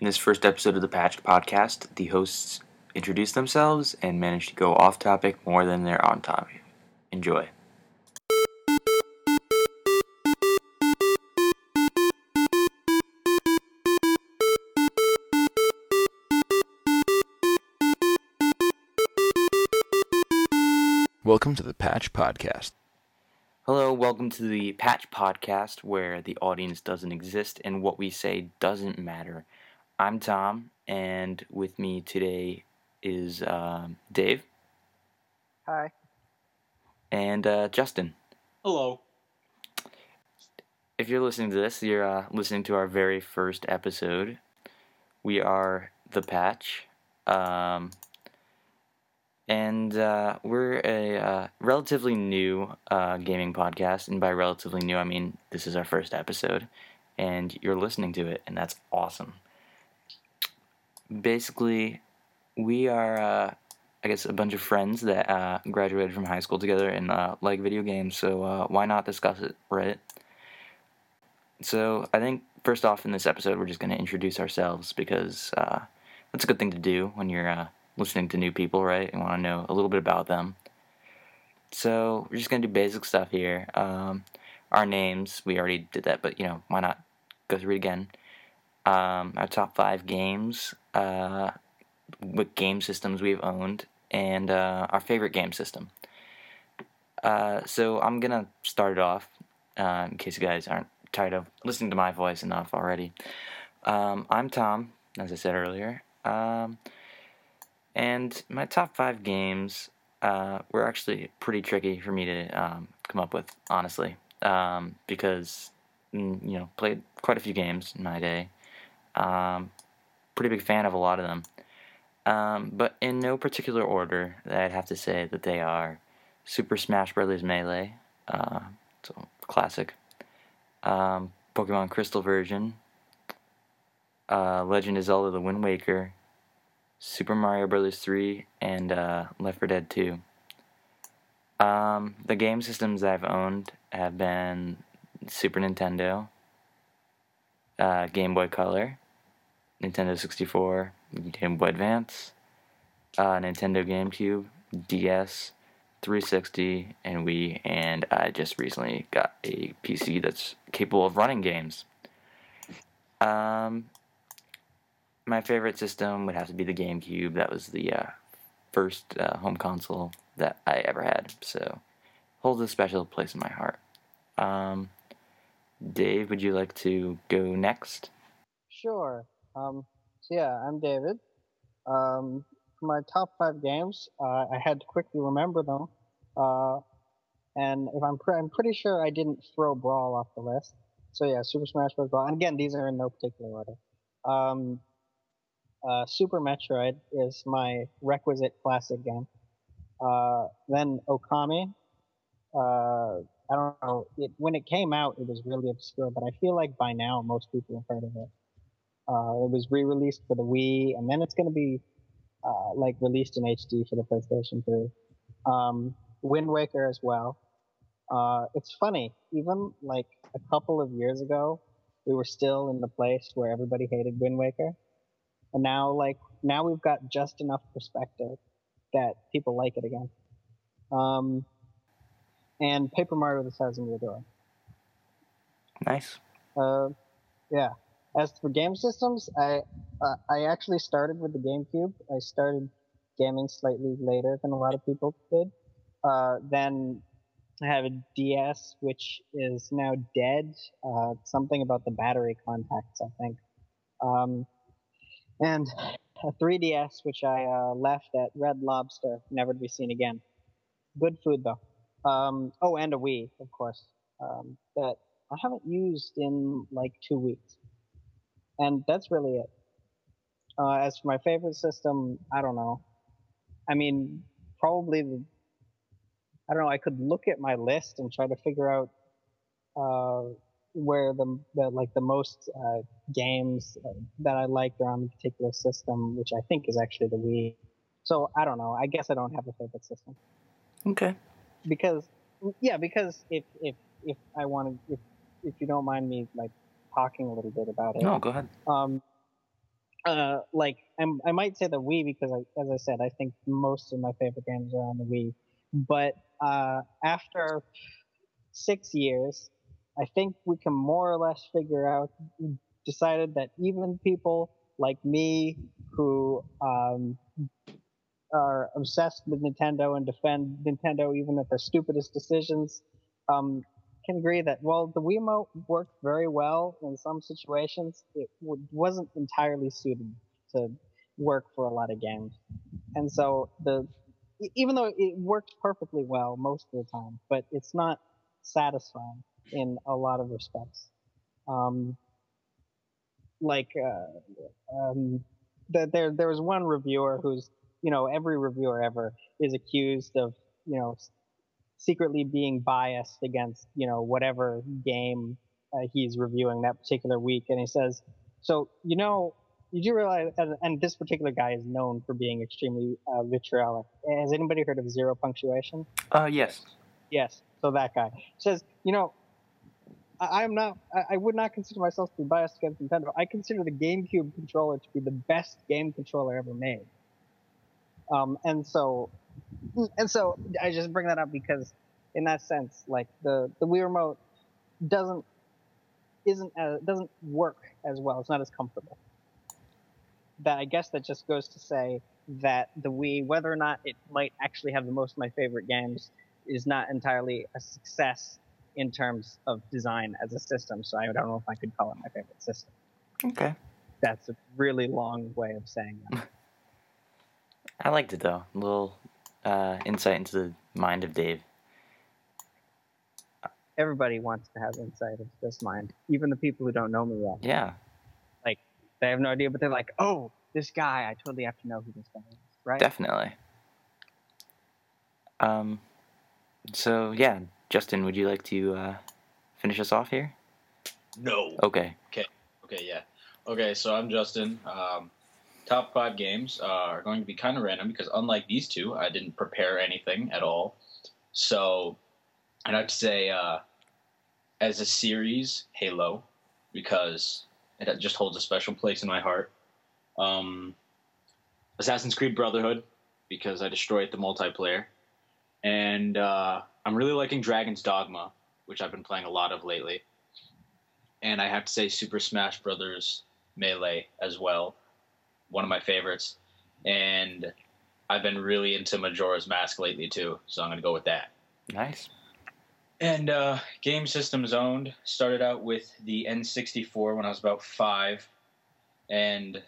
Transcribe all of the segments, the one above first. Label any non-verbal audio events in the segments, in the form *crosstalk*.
In this first episode of the Patch Podcast, the hosts introduce themselves and manage to go off topic more than they're on topic. Enjoy. Welcome to the Patch Podcast. Hello, welcome to the Patch Podcast, where the audience doesn't exist and what we say doesn't matter. I'm Tom, and with me today is um Dave Hi. and uh, Justin. Hello. If you're listening to this, you're uh, listening to our very first episode. We are The Patch. Um, and uh, we're a uh, relatively new uh, gaming podcast. And by relatively new, I mean this is our first episode. And you're listening to it, and that's awesome. Basically, we are, uh, I guess, a bunch of friends that uh, graduated from high school together and uh, like video games. So uh, why not discuss it, right? So I think first off in this episode we're just going to introduce ourselves because uh, that's a good thing to do when you're uh, listening to new people, right? And want to know a little bit about them. So we're just going to do basic stuff here. Um, our names we already did that, but you know why not go through it again? Um, our top five games, uh, what game systems we've owned, and uh, our favorite game system. Uh, so I'm gonna start it off uh, in case you guys aren't tired of listening to my voice enough already. Um, I'm Tom, as I said earlier, um, and my top five games uh, were actually pretty tricky for me to um, come up with, honestly, um, because mm, you know played quite a few games in my day. Um, pretty big fan of a lot of them, um, but in no particular order. I'd have to say that they are Super Smash Bros. Melee, uh, classic um, Pokemon Crystal version, uh, Legend of Zelda: The Wind Waker, Super Mario Bros. 3, and uh, Left 4 Dead 2. Um, the game systems I've owned have been Super Nintendo, uh, Game Boy Color, Nintendo 64, Game Boy Advance, uh, Nintendo GameCube, DS, 360, and Wii, and I just recently got a PC that's capable of running games. Um, my favorite system would have to be the GameCube. That was the uh, first uh, home console that I ever had, so holds a special place in my heart. Um, Dave, would you like to go next? Sure. Um, so yeah, I'm David. Um, for my top five games, uh, I had to quickly remember them. Uh, and if I'm, pre- I'm pretty sure I didn't throw Brawl off the list. So yeah, Super Smash Bros. Brawl. And again, these are in no particular order. Um, uh, Super Metroid is my requisite classic game. Uh, then Okami. Uh, I don't know. It, when it came out, it was really obscure, but I feel like by now most people have heard of it. Uh, it was re-released for the Wii, and then it's going to be uh, like released in HD for the PlayStation 3. Um, Wind Waker as well. Uh, it's funny, even like a couple of years ago, we were still in the place where everybody hated Wind Waker, and now like now we've got just enough perspective that people like it again. Um, and Paper Mario: The Thousand Year Door. Nice. Uh, yeah. As for game systems, I uh, I actually started with the GameCube. I started gaming slightly later than a lot of people did. Uh, then I have a DS, which is now dead. Uh, something about the battery contacts, I think. Um, and a 3DS, which I uh, left at Red Lobster, never to be seen again. Good food though. Um, oh, and a Wii, of course, um, that I haven't used in like two weeks. And that's really it. Uh, as for my favorite system, I don't know. I mean, probably the. I don't know. I could look at my list and try to figure out uh, where the, the like the most uh, games uh, that I liked are on the particular system, which I think is actually the Wii. So I don't know. I guess I don't have a favorite system Okay. because yeah, because if if if I wanted if if you don't mind me like talking a little bit about it, No, go ahead. um, uh, like I'm, I might say the Wii because, I, as I said, I think most of my favorite games are on the Wii. But uh, after six years, I think we can more or less figure out, decided that even people like me who um, are obsessed with Nintendo and defend Nintendo even at their stupidest decisions um, can agree that while the Wiimote worked very well in some situations, it w- wasn't entirely suited to work for a lot of games. And so the even though it worked perfectly well most of the time, but it's not satisfying in a lot of respects. Um, like uh, um, the, there there was one reviewer who's you know every reviewer ever is accused of you know secretly being biased against you know whatever game uh, he's reviewing that particular week, and he says, "So you know, did you realize?" And, and this particular guy is known for being extremely uh, vitriolic. Has anybody heard of zero punctuation? Uh, yes. Yes. So that guy says, you know, I, I'm not. I, I would not consider myself to be biased against Nintendo. I consider the GameCube controller to be the best game controller ever made. Um, and so, and so I just bring that up because, in that sense, like the the Wii remote doesn't isn't as, doesn't work as well. It's not as comfortable. That I guess that just goes to say that the Wii, whether or not it might actually have the most of my favorite games, is not entirely a success in terms of design as a system. So I don't know if I could call it my favorite system. Okay. That's a really long way of saying that. *laughs* I liked it though. A little uh, insight into the mind of Dave. Everybody wants to have insight into this mind, even the people who don't know me yet. Yeah. Like, they have no idea, but they're like, "Oh, this guy! I totally have to know who this guy is." Right? Definitely. Um, so yeah, Justin, would you like to uh, finish us off here? No. Okay. Okay. Okay, yeah. Okay, so I'm Justin. Um, top five games uh, are going to be kind of random because unlike these two, I didn't prepare anything at all. So I'd have to say, uh, as a series, Halo, because it just holds a special place in my heart. Um, Assassin's Creed Brotherhood, because I destroyed the multiplayer. And uh, I'm really liking Dragon's Dogma, which I've been playing a lot of lately. And I have to say Super Smash Brothers Melee as well, one of my favorites. And I've been really into Majora's Mask lately too, so I'm gonna go with that. Nice. And uh, game systems owned started out with the N64 when I was about five, and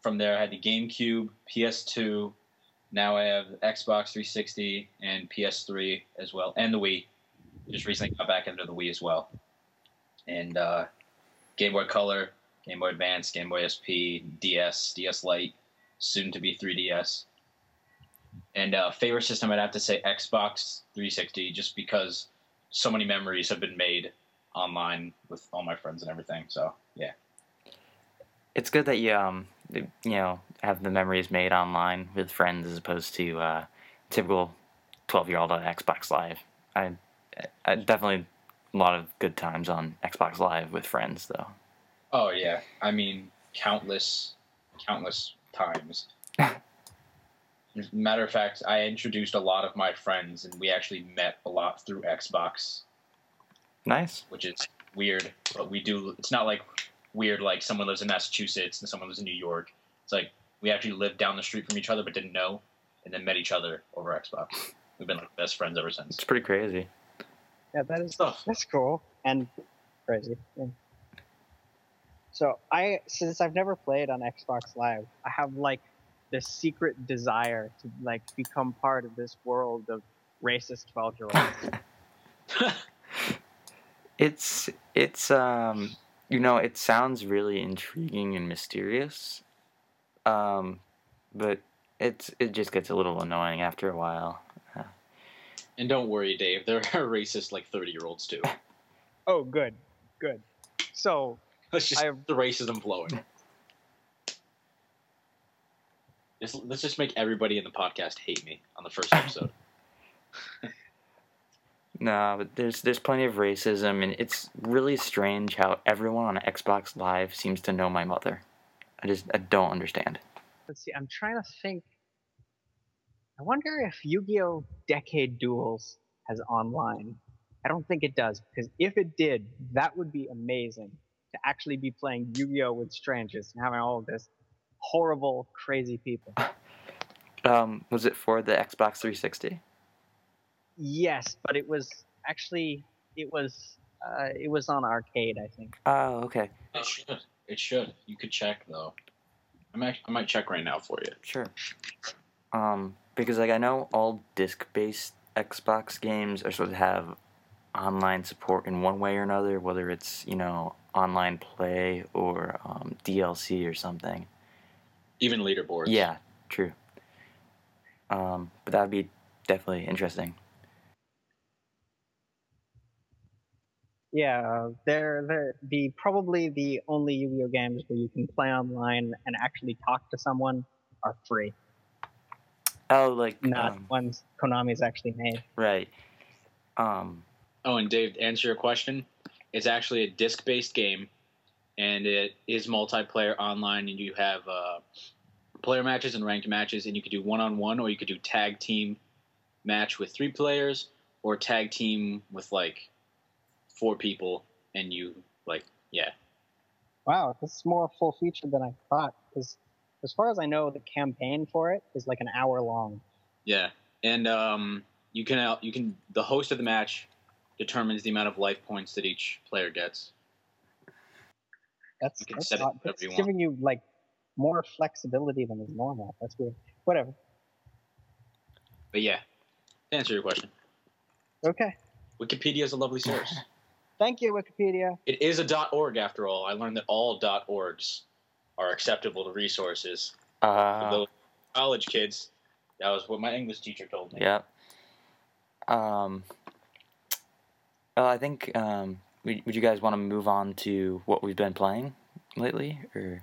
from there I had the GameCube, PS2. Now I have Xbox 360 and PS3 as well, and the Wii. Just recently got back into the Wii as well, and uh, Game Boy Color, Game Boy Advance, Game Boy SP, DS, DS Lite, soon to be 3DS. And uh, favorite system, I'd have to say Xbox 360, just because so many memories have been made online with all my friends and everything. So yeah, It's good that you um you know have the memories made online with friends as opposed to uh, typical twelve year old on Xbox Live. I, I definitely a lot of good times on Xbox Live with friends though. Oh yeah, I mean countless, countless times. *laughs* Matter of fact, I introduced a lot of my friends, and we actually met a lot through Xbox, Nice. which is weird. But we do. It's not like weird like someone lives in Massachusetts and someone lives in New York. It's like we actually lived down the street from each other but didn't know, and then met each other over Xbox. We've been like best friends ever since. It's pretty crazy. Yeah, that is Stuff. that's cool and crazy. Yeah. So I, since I've never played on Xbox Live, I have like this secret desire to like become part of this world of racist twelve year olds. *laughs* It's it's um you know it sounds really intriguing and mysterious, um, but it's it just gets a little annoying after a while. And don't worry, Dave. There are *laughs* racist like thirty year olds too. *laughs* oh, good, good. So *laughs* Let's just I have- the racism flowing. *laughs* Just, let's just make everybody in the podcast hate me on the first *laughs* episode. No, but there's there's plenty of racism, and it's really strange how everyone on Xbox Live seems to know my mother. I just I don't understand. Let's see. I'm trying to think. I wonder if Yu-Gi-Oh! Decade Duels has online. I don't think it does because if it did, that would be amazing to actually be playing Yu-Gi-Oh! with strangers and having all of this horrible, crazy people. *laughs* Um, was it for the Xbox 360? Yes, but it was actually it was uh, it was on arcade, I think. Oh, okay, It should. It should. You could check though. I might. I might check right now for you. sure. Um, because like I know all disc-based Xbox games are supposed to have online support in one way or another, whether it's you know online play or um, DLC or something. Even leaderboards. Yeah, true. Um, but that'd be definitely interesting. Yeah, uh, they're they're the probably the only Yu-Gi-Oh games where you can play online and actually talk to someone are free, Oh, like not um, ones Konami's actually made. right. Um, Oh, and Dave, to answer your question, it's actually a disc-based game, and it is multiplayer online, and you have uh, player matches and ranked matches, and you could do one-on-one, or you could do tag team match with three players, or tag team with like four people, and you like yeah. Wow, this is more full featured than I thought. Because as far as I know, the campaign for it is like an hour long. Yeah, and um, you can you can the host of the match determines the amount of life points that each player gets. That's, You can that's, set it That's you want. giving you like more flexibility than is normal. That's weird. Whatever. But yeah, to answer your question, Okay. Wikipedia is a lovely source. *laughs* Thank you, Wikipedia. it is a .org after all. I learned that all .orgs are acceptable to resources. For uh, college kids, that was what my English teacher told me. Yep. Um. Well, I think. Um. Would, would you guys want to move on to what we've been playing lately, or?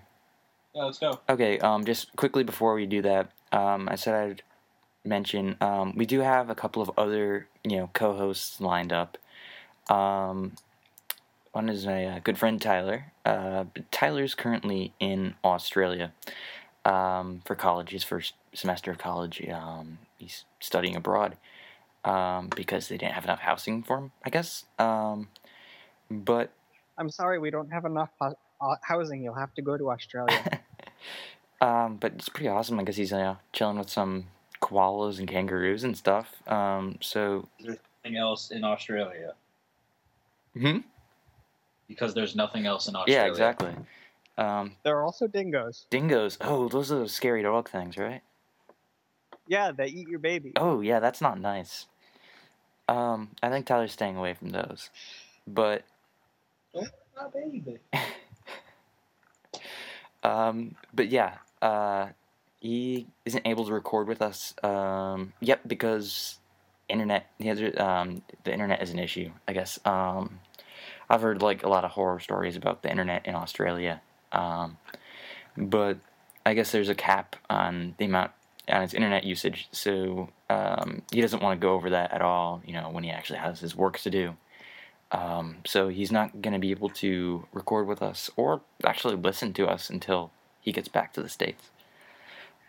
Yeah, let's go. Okay. Um. Just quickly before we do that, um, I said I'd mention. Um. We do have a couple of other, you know, co-hosts lined up. Um. One is my uh, good friend Tyler. Uh, Tyler's currently in Australia um, for college, his first semester of college. Um, he's studying abroad um, because they didn't have enough housing for him, I guess. Um, but I'm sorry, we don't have enough ho- uh, housing. You'll have to go to Australia. *laughs* um, but it's pretty awesome. I guess he's uh, chilling with some koalas and kangaroos and stuff. Um, so, Anything else in Australia? hmm? Because there's nothing else in Australia. yeah, exactly. Um, there are also dingoes. dingoes. Oh, those are those scary dog things, right? Yeah, they eat your baby. Oh yeah, that's not nice. Um, I think Tyler's staying away from those. But My baby. *laughs* um, but yeah, uh, he isn't able to record with us. Um, yep, because internet. He has um, the internet is an issue. I guess. Um, I've heard like a lot of horror stories about the internet in Australia. Um, but I guess there's a cap on the amount on his internet usage, so um, he doesn't want to go over that at all. You know, when he actually has his work to do. Um, so he's not going to be able to record with us or actually listen to us until he gets back to the states.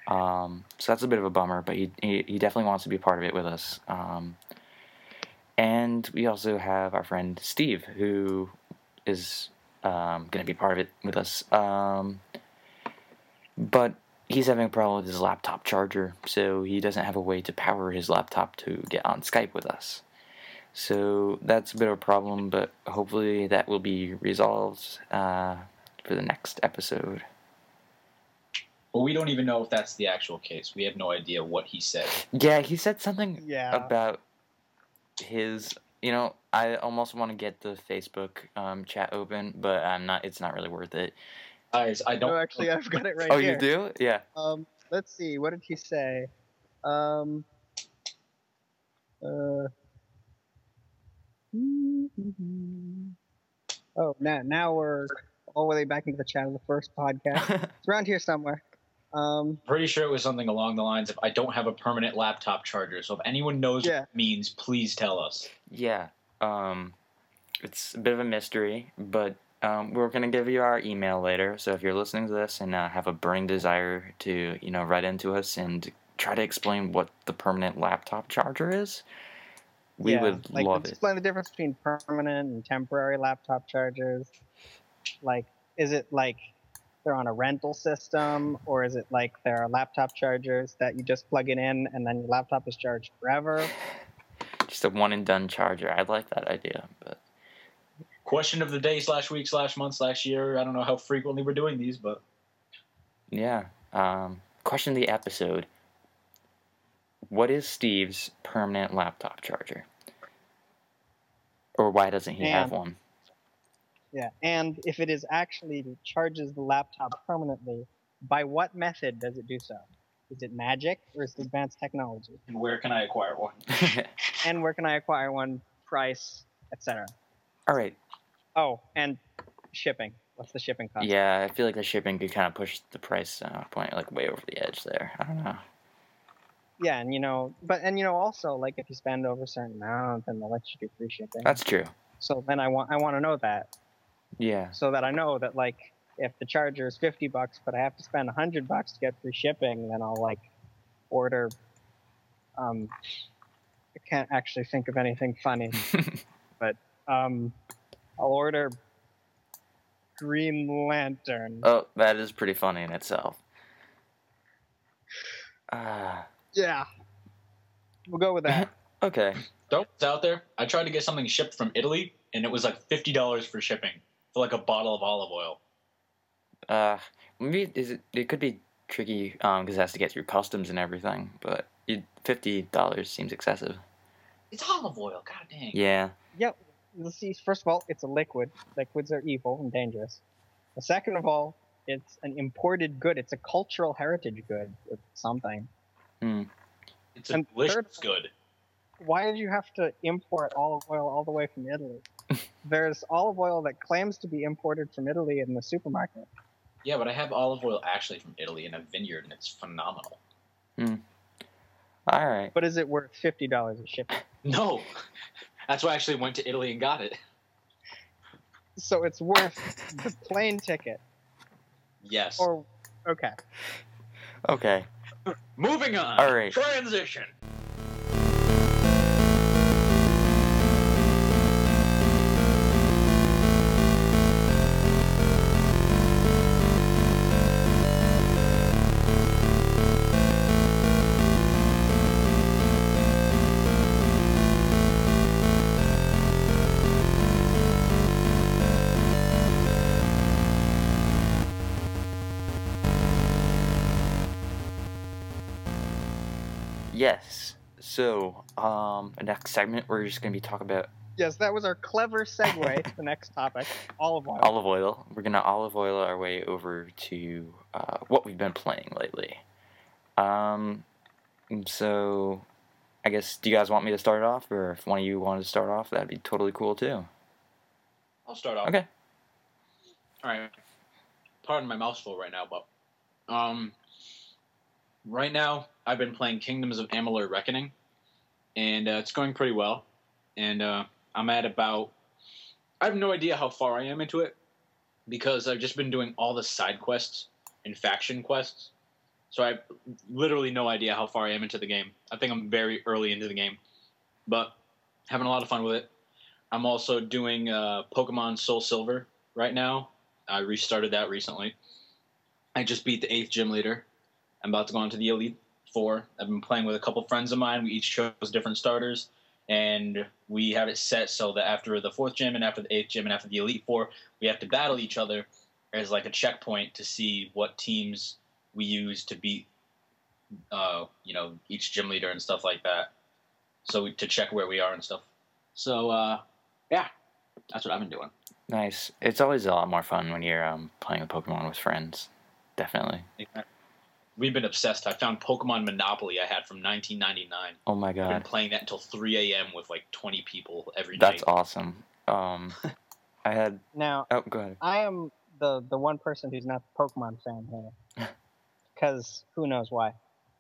Um, so that's a bit of a bummer, but he, he he definitely wants to be a part of it with us. Um, and we also have our friend Steve, who is um, going to be part of it with us. Um, but he's having a problem with his laptop charger, so he doesn't have a way to power his laptop to get on Skype with us. So that's a bit of a problem, but hopefully that will be resolved uh, for the next episode. Well, we don't even know if that's the actual case. We have no idea what he said. Yeah, he said something Yeah. about his. You know, I almost want to get the Facebook um, chat open, but I'm not. It's not really worth it. Guys, I don't. no, actually, I've got it right here. oh, here. you do? Yeah. Um, let's see. What did he say? Um. Uh. Oh, now now we're all the way back into the chat of the first podcast. *laughs* It's around here somewhere. Um. Pretty sure it was something along the lines of I don't have a permanent laptop charger. So if anyone knows Yeah. what it means, please tell us. yeah. Um, it's a bit of a mystery, but Um, we're gonna give you our email later, so if you're listening to this and uh, have a burning desire to, you know, write into us and try to explain what the permanent laptop charger is, we Yeah, would like love it. explain the difference between permanent and temporary laptop chargers. Like, is it like they're on a rental system, or is it like there are laptop chargers that you just plug it in and then your laptop is charged forever? *sighs* Just a one and done charger. I like that idea, but Question of the day slash week slash month slash year. I don't know how frequently we're doing these, but yeah. Um, question of the episode: What is Steve's permanent laptop charger? Or why doesn't he have one? Yeah, and if it is actually charges the laptop permanently, by what method does it do so? Is it magic or is it advanced technology? and where can I acquire one? *laughs* And where can I acquire one? Price, etc. All right. Oh, and shipping. What's the shipping cost? Yeah, I feel like the shipping could kind of push the price uh, point like way over the edge there. I don't know. Yeah, and you know, but and you know also like if you spend over a certain amount, then they'll let you do free shipping. That's true. so then I want I want to know that Yeah. so that I know that like if the charger is fifty bucks, but I have to spend a hundred bucks to get free shipping, then I'll like order. Um, I can't actually think of anything funny. *laughs* But um, I'll order Green Lantern. oh, that is pretty funny in itself. Ah. Yeah, we'll go with that. *laughs* okay. Don't it's out there. I tried to get something shipped from Italy, and it was like fifty dollars for shipping for like a bottle of olive oil. Uh, maybe is it? It could be tricky um because it has to get through customs and everything. But fifty dollars seems excessive. It's olive oil. God dang. Yeah. Yep. Let's see. First of all, it's a liquid. Liquids are evil and dangerous. The second of all, it's an imported good. It's a cultural heritage good. It's something. Hmm. It's a And delicious third- good. Why did you have to import olive oil all the way from Italy? *laughs* There's olive oil that claims to be imported from Italy in the supermarket. Yeah, but I have olive oil actually from Italy in a vineyard, and it's phenomenal. All right. But is it worth fifty dollars a shipping? No, *laughs* that's why I actually went to Italy and got it. So it's worth the plane ticket. Yes. Or okay. Okay. Moving on. All right. Transition. So, um, the next segment we're just gonna be talking about Yes, that was our clever segue to the next topic. Olive oil. olive oil. We're gonna olive oil our way over to uh, what we've been playing lately. Um, so I guess do you guys want me to start off, or if one of you wanted to start off, that'd be totally cool too. I'll start off. Okay. All right. Pardon my mouthful right now, but um, right now I've been playing Kingdoms of Amalur Reckoning, and uh, it's going pretty well. And uh, I'm at about I have no idea how far I am into it because I've just been doing all the side quests and faction quests. So I have literally no idea how far I am into the game. I think I'm very early into the game, but having a lot of fun with it. I'm also doing uh, Pokemon Soul Silver right now. I restarted that recently. I just beat the eighth gym leader. I'm about to go on to the Elite Four. I've been playing with a couple friends of mine. We each chose different starters, and we have it set so that after the fourth gym and after the eighth gym and after the Elite Four, we have to battle each other as like a checkpoint to see what teams we use to beat, uh, you know, each gym leader and stuff like that. So we, to check where we are and stuff. So uh, yeah, that's what I've been doing. Nice. It's always a lot more fun when you're um, playing with Pokemon with friends. Definitely. We've been obsessed. I found Pokemon Monopoly I had from 1999. Oh my god! I've been playing that until 3 a.m. with like 20 people every that's night. awesome. Um, *laughs* I had. Now, Oh, go ahead. I am the the one person who's not the Pokemon fan here, *laughs* because who knows why.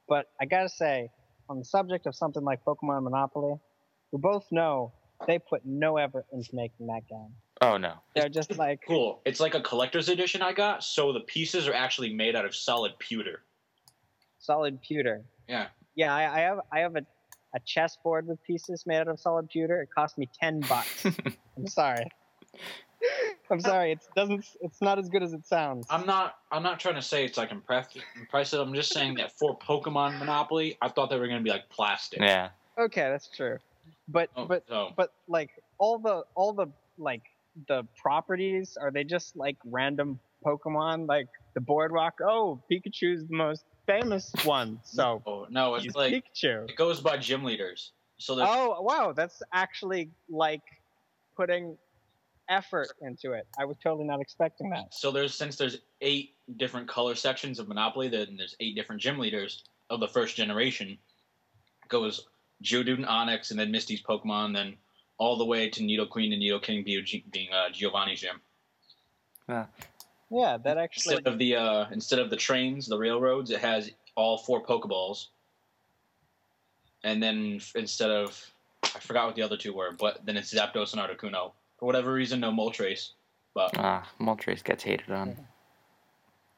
But I gotta say, on the subject of something like Pokemon Monopoly, we both know they put no effort into making that game. Oh no. They're just like Cool. It's like a collector's edition I got, so the pieces are actually made out of solid pewter. Solid pewter. Yeah. Yeah, I, I have I have a, a chessboard with pieces made out of solid pewter. It cost me ten bucks. *laughs* I'm sorry. I'm uh, sorry. It doesn't. It's not as good as it sounds. I'm not. I'm not trying to say it's like impressive. Impressive. I'm just saying that for Pokemon Monopoly, I thought they were gonna be like plastic. yeah. Okay, that's true. But Oh, but so but like all the all the like the properties are they just like random Pokemon like the boardwalk? Oh, Pikachu's the most famous one, so oh, no, it's like Pikachu. it goes by gym leaders. So there's Oh wow, that's actually like putting effort into it. I was totally not expecting that. so there's since there's eight different color sections of Monopoly, then there's eight different gym leaders of the first generation. Goes Geodude and Onix, and then Misty's Pokemon, then all the way to Nidoqueen and Nidoking being uh, Giovanni's gym. Yeah, that actually Instead of the uh, instead of the trains, the railroads, it has all four Pokeballs. And then instead of I forgot what the other two were, but then it's Zapdos and Articuno. For whatever reason, no Moltres. But Ah, Moltres gets hated on.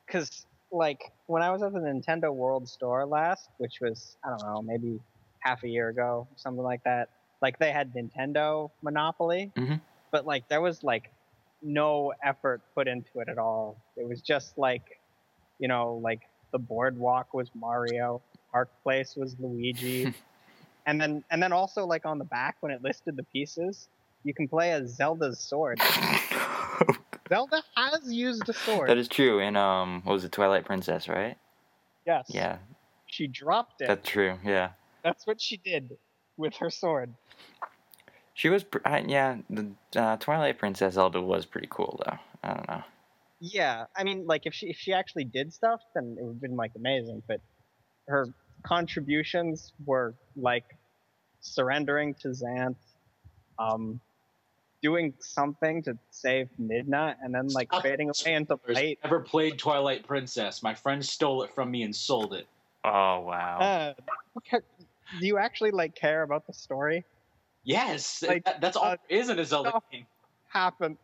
because like when I was at the Nintendo World Store last, which was I don't know maybe half a year ago, something like that. Like they had Nintendo Monopoly, Mhm. but like there was like no effort put into it at all. It was just like, you know, like the boardwalk was Mario, Park Place was Luigi, *laughs* and then and then also like on the back when it listed the pieces, you can play as Zelda's sword. *laughs* Zelda has used a sword. that is true. In um, what was it, Twilight Princess, right? yes. Yeah, She dropped it. that's true. Yeah, That's what she did with her sword. She was. Pr- I, yeah, the uh, Twilight Princess Zelda was pretty cool though. I don't know. Yeah, I mean, like if she if she actually did stuff, then it would have been like amazing. But her contributions were like surrendering to Zant, um, doing something to save Midna, and then like Stop. fading away into I've light. never played Twilight Princess. My friend stole it from me and sold it. Oh wow. Uh, do you actually like care about the story? Yes, Like, that- that's all uh, there is in a Zelda game. Happen.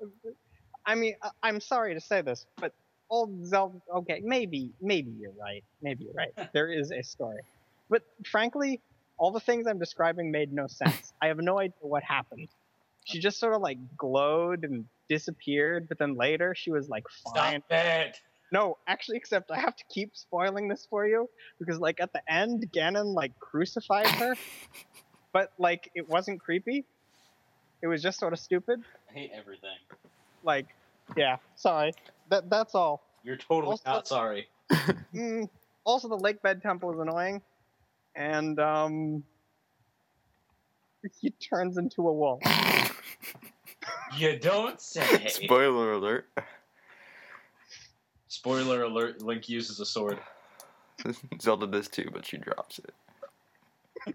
I mean, I- I'm sorry to say this, but old Zelda. Okay, maybe, maybe you're right. Maybe you're right. *laughs* There is a story, but frankly, all the things I'm describing made no sense. *laughs* I have no idea what happened. She just sort of like glowed and disappeared, but then later she was like fine. Stop it. No, actually, except I have to keep spoiling this for you because, like, at the end, Ganon like crucified her, *laughs* but like it wasn't creepy. It was just sort of stupid. I hate everything. Like, yeah, sorry. That that's all. You're totally Also- not sorry. *laughs* Mm, also, the lake bed temple is annoying, and um, *laughs* he turns into a wolf. *laughs* You don't say. Spoiler alert. Spoiler alert: Link uses a sword. Zelda does too, but she drops it.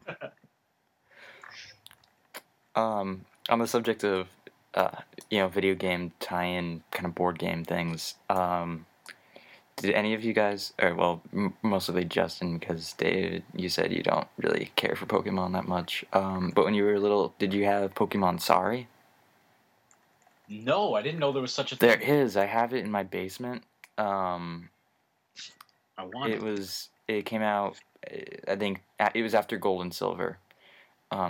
Um, on the subject of, uh, you know, video game tie-in kind of board game things, um, did any of you guys, or well, m- mostly Justin, because David, you said you don't really care for Pokemon that much. Um, but when you were little, did you have Pokemon Sorry? No, I didn't know there was such a There thing. is. I have it in my basement. Um, I want it was it came out i think it was after gold and silver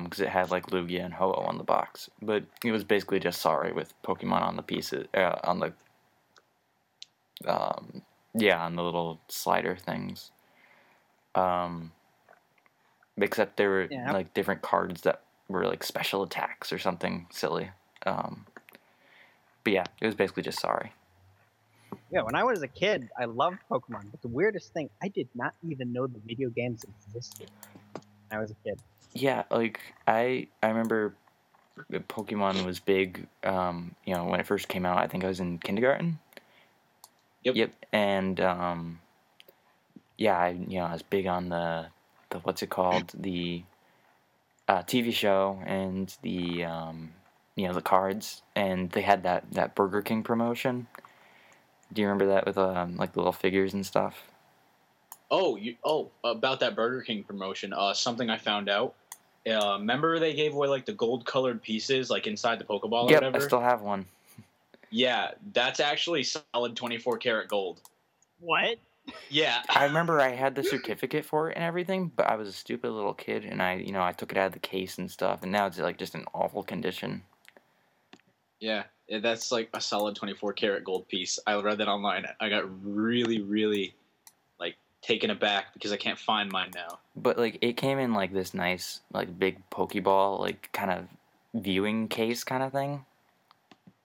because it had like lugia and ho-oh on the box but it was basically just sorry with pokemon on the pieces uh, on the um, yeah on the little slider things um, except there were Yeah. like different cards that were like special attacks or something silly um, but yeah it was basically just sorry Yeah, when I was a kid, I loved Pokemon, but the weirdest thing, I did not even know the video games existed. When I was a kid. Yeah, like I I remember Pokemon was big. Um, you know, when it first came out, I think I was in kindergarten. Yep. Yep, and um, yeah, I you know I was big on the the what's it called the uh, TV show and the um, you know the cards, and they had that that Burger King promotion. Do you remember that with um, like the little figures and stuff? Oh, you oh about that Burger King promotion. Uh, something I found out. Uh, remember they gave away like the gold colored pieces like inside the Pokeball or yep, I still have one. Yeah, that's actually solid 24 karat gold. What? Yeah. I remember I had the certificate for it and everything, but I was a stupid little kid, and I, you know, I took it out of the case and stuff, and now it's like just in awful condition. Yeah, yeah, that's like a solid 24 karat gold piece. I read that online. I got really, really like taken aback because I can't find mine now. But like, it came in like this nice, like big Pokeball, like kind of viewing case kind of thing.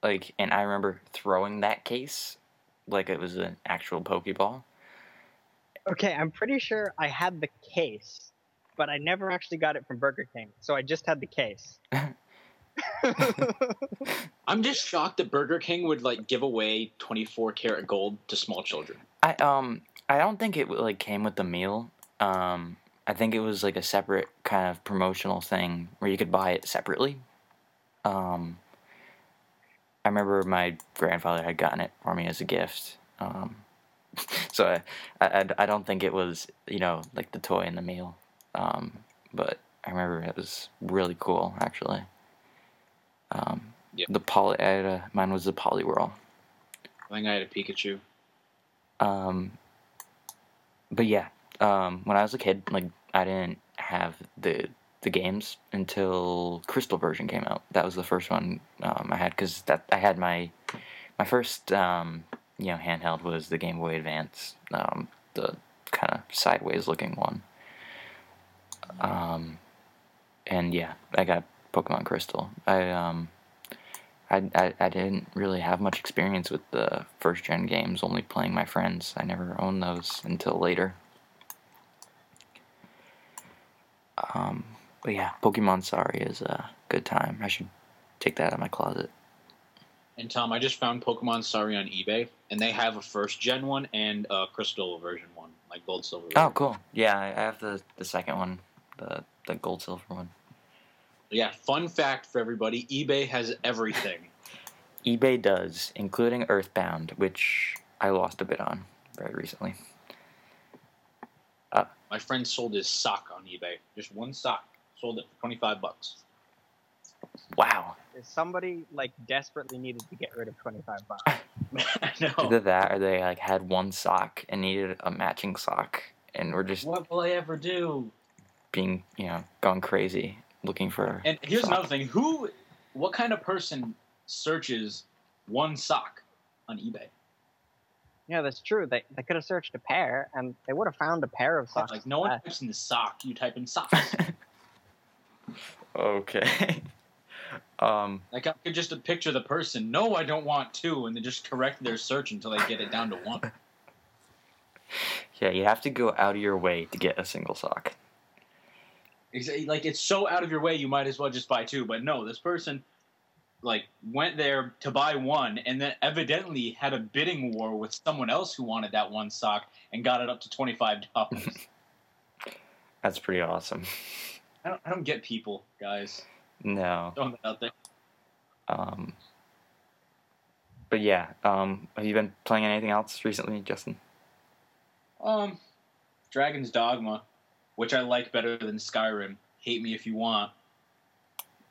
Like, and I remember throwing that case like it was an actual Pokeball. Okay, I'm pretty sure I had the case, but I never actually got it from Burger King, so I just had the case. *laughs* *laughs* I'm just shocked that Burger King would like give away 24 karat gold to small children. I um I don't think it like came with the meal. Um, I think it was like a separate kind of promotional thing where you could buy it separately. Um, I remember my grandfather had gotten it for me as a gift. Um, *laughs* so I, I, I don't think it was you know like the toy in the meal. Um, but I remember it was really cool actually. Um, Yeah. The poly, I had a, mine was the Poliwhirl. I think I had a Pikachu. Um, but yeah, um, when I was a kid, like I didn't have the the games until Crystal version came out. That was the first one um, I had because that I had my my first um, you know handheld was the Game Boy Advance, um, the kind of sideways looking one. Um, and yeah, I got Pokemon Crystal. I um. I, I, I didn't really have much experience with the first gen games, only playing my friends. I never owned those until later. Um, but yeah, Pokemon Sorry is a good time. I should take that out of my closet. And Tom, I just found Pokemon Sorry on eBay, and they have a first gen one and a Crystal version one, like gold silver. Oh, cool. Yeah, I I have the, the second one, the the gold silver one. Yeah, fun fact for everybody: eBay has everything. *laughs* eBay does, including Earthbound, which I lost a bit on very recently. Uh, My friend sold his sock on eBay, just one sock, sold it for 25 bucks. Wow. Somebody like desperately needed to get rid of 25 bucks. *laughs* *laughs* I know. Either that or they like had one sock and needed a matching sock and were just What will I ever do? being, you know, gone crazy looking for And here's sock. another thing: who, what kind of person searches one sock on eBay? Yeah, that's true. They, they could have searched a pair, and they would have found a pair of socks. Like no one Uh, types in the sock; you type in socks. *laughs* Okay. *laughs* um like I could just picture the person. No, I don't want two, and then just correct their search until they get it down to one. *laughs* yeah, you have to go out of your way to get a single sock. Exa- Like it's so out of your way, you might as well just buy two. But no, this person like went there to buy one, and then evidently had a bidding war with someone else who wanted that one sock, and got it up to twenty five dollars. *laughs* That's pretty awesome. I don't, I don't get people, guys. No. Throwing that out there. Um But yeah, um have you been playing anything else recently, Justin? Um, Dragon's Dogma, which I like better than Skyrim. Hate me if you want,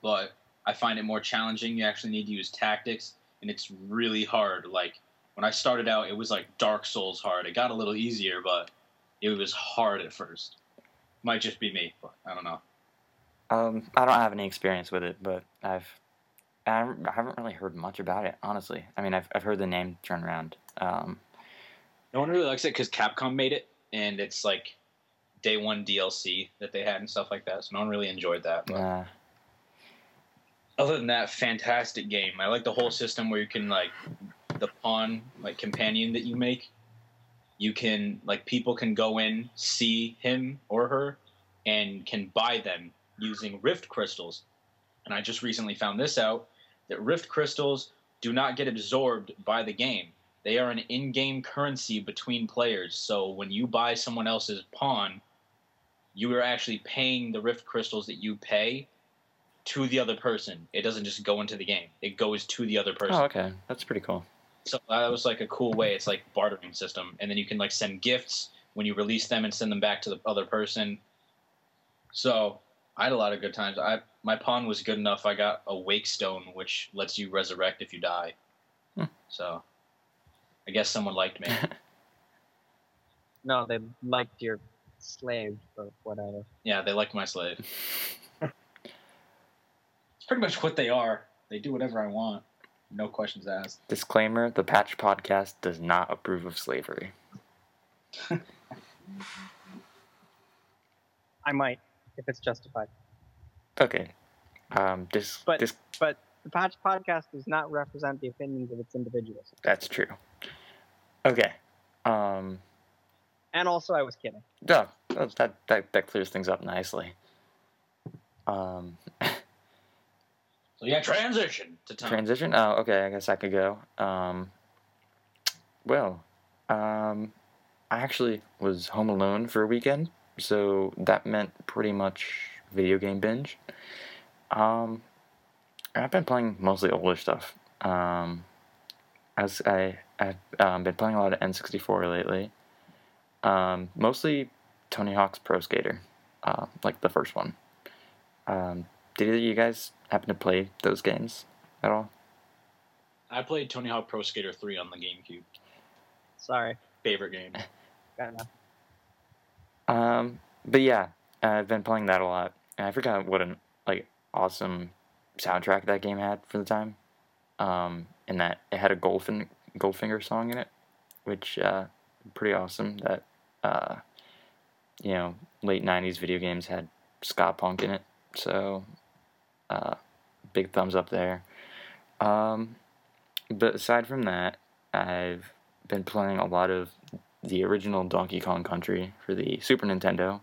but I find it more challenging. You actually need to use tactics, and it's really hard. Like when I started out, it was like Dark Souls hard. It got a little easier, but it was hard at first. Might just be me, but I don't know. Um, I don't have any experience with it, but I've I haven't really heard much about it, honestly. I mean, I've I've heard the name turn around. Um, No one really likes it because Capcom made it, and it's like day one DLC that they had and stuff like that. So no one really enjoyed that. But uh, other than that, fantastic game. I like the whole system where you can like the pawn like companion that you make. You can like people can go in, see him or her, and can buy them using rift crystals. And I just recently found this out that rift crystals do not get absorbed by the game. They are an in-game currency between players. So when you buy someone else's pawn, you are actually paying the rift crystals that you pay to the other person. It doesn't just go into the game. It goes to the other person. oh, okay, that's pretty cool. So that was like a cool way. It's like bartering system, and then you can like send gifts when you release them and send them back to the other person. So I had a lot of good times. I my pawn was good enough. I got a wake stone, which lets you resurrect if you die. Hmm. So, I guess someone liked me. *laughs* No, they liked your slave or whatever. yeah, they like my slave. it's pretty much what they are. They do whatever I want. No questions asked. Disclaimer: The Patch Podcast does not approve of slavery. *laughs* I might, if it's justified. Okay. Um. Dis. But- dis- But the Patch Podcast does not represent the opinions of its individuals. that's true. Okay. Um. And also, I was kidding. Duh. That that that, that clears things up nicely. Um. So yeah, transition to Tom. Transition? Oh, okay. I guess I could go. Um, well, um, I actually was home alone for a weekend, so that meant pretty much video game binge. Um, I've been playing mostly older stuff. Um, as I I've um, been playing a lot of N64 lately. Um, mostly Tony Hawk's Pro Skater, uh, like the first one. Um, did either of you guys happen to play those games at all? I played Tony Hawk Pro Skater 3 on the GameCube. Sorry. Favorite game. *laughs* Fair enough. Um, but yeah, I've been playing that a lot, and I forgot what an like awesome soundtrack that game had for the time. Um, and that it had a Goldfin- Goldfinger song in it, which uh, pretty awesome. That uh, you know, late '90s video games had ska punk in it, so uh, big thumbs up there. Um, but aside from that, I've been playing a lot of the original Donkey Kong Country for the Super Nintendo.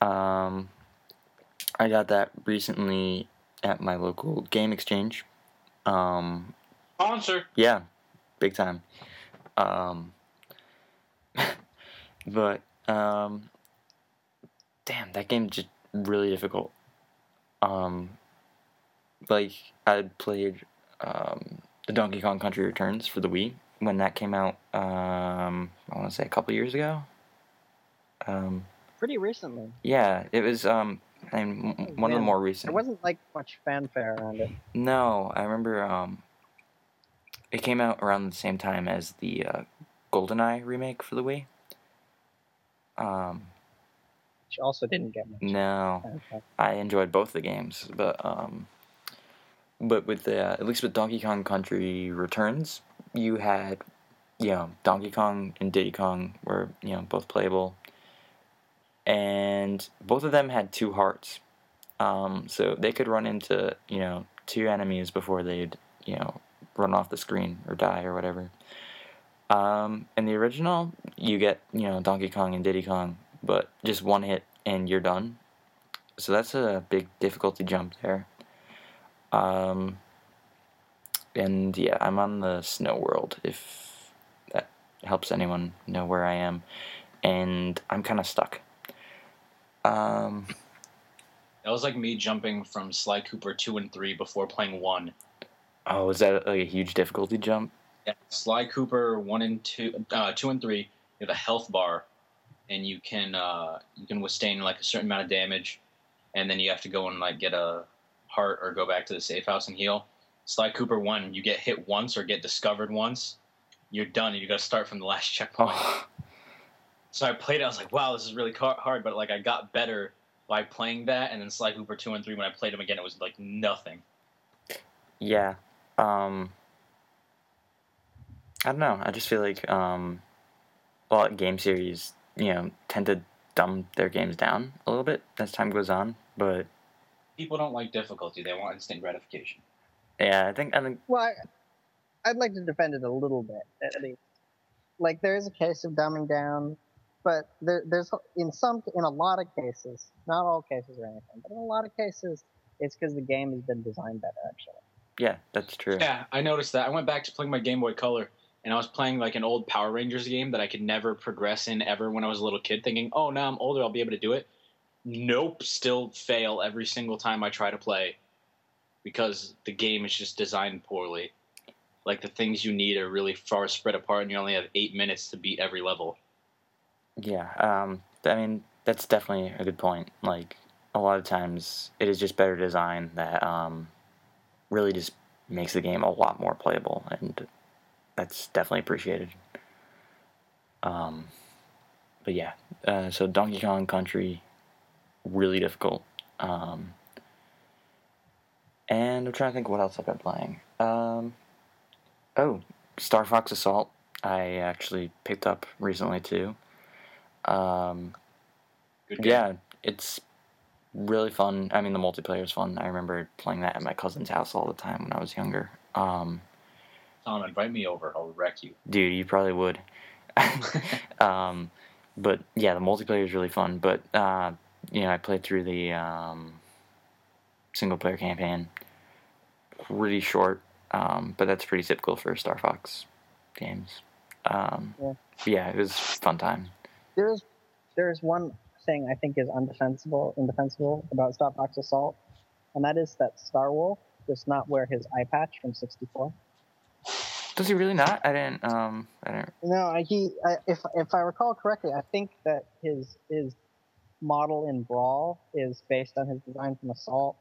Um, I got that recently at my local game exchange. Um, Sponsor. yeah, big time. Um, *laughs* but um, damn, that game just really difficult. Um, like I played um, the Donkey Kong Country Returns for the Wii when that came out. Um, I want to say a couple years ago. Um, Pretty recently. yeah, it was. Um, I mean, one of the more There recent. wasn't like much fanfare around it. No, I remember um, it came out around the same time as the uh, GoldenEye remake for the Wii. Um, Which also didn't get much no, fanfare. I enjoyed both the games, but um, but with the at least with Donkey Kong Country Returns, you had you know Donkey Kong and Diddy Kong were you know both playable, and both of them had two hearts, um, so they could run into you know two enemies before they'd you know run off the screen or die or whatever. Um, in the original, you get you know Donkey Kong and Diddy Kong, but just one hit and you're done. So that's a big difficulty jump there. Um, and yeah, I'm on the snow world if that helps anyone know where I am, and I'm kind of stuck. Um, That was like me jumping from Sly Cooper 2 and 3 before playing 1. oh, is that like a huge difficulty jump? Yeah, Sly Cooper 1 and 2, uh, 2 and 3, you have a health bar, and you can uh, you can withstand like a certain amount of damage, and then you have to go and like get a heart or go back to the safe house and heal. Sly Cooper 1, you get hit once or get discovered once, you're done, and you got to start from the last *laughs* checkpoint. Oh, So I played it. I was like, wow, this is really hard. But like, I got better by playing that. And then Sly Cooper two and three, when I played them again, it was like nothing. yeah. Um, I don't know. I just feel like um, a lot of game series, you know, tend to dumb their games down a little bit as time goes on. But People don't like difficulty; they want instant gratification. yeah, I think I think Well, I, I'd like to defend it a little bit. At least, like there is a case of dumbing down, but there, there's in some in a lot of cases, not all cases or anything, but in a lot of cases, it's because the game has been designed better. Actually, yeah, that's true. Yeah, I noticed that. I went back to playing my Game Boy Color, and I was playing like an old Power Rangers game that I could never progress in ever when I was a little kid, thinking, "Oh, now I'm older, I'll be able to do it." Nope, still fail every single time I try to play because the game is just designed poorly. Like the things you need are really far spread apart, and you only have eight minutes to beat every level. Yeah, um, I mean that's definitely a good point. Like a lot of times, it is just better design that um, really just makes the game a lot more playable, and that's definitely appreciated. Um, but yeah, uh, so Donkey Kong Country, really difficult. Um, and I'm trying to think what else I've been playing. Um, oh, Star Fox Assault. I actually picked up recently too. Um, Good game. yeah, it's really fun. I mean, the multiplayer is fun. I remember playing that at my cousin's house all the time when I was younger. Um, Tom, invite me over. I'll wreck you. dude, you probably would. *laughs* um, but yeah, the multiplayer is really fun. But uh, you know, I played through the um, single player campaign. Pretty short, um, but that's pretty typical for Star Fox games. Um, Yeah. yeah, it was fun time. There's there's one thing I think is undefensible indefensible about Star Fox Assault, and that is that Star Wolf does not wear his eye patch from 64. Does he really not? I didn't. Um, I didn't. No, he I, if if I recall correctly, I think that his his model in Brawl is based on his design from Assault,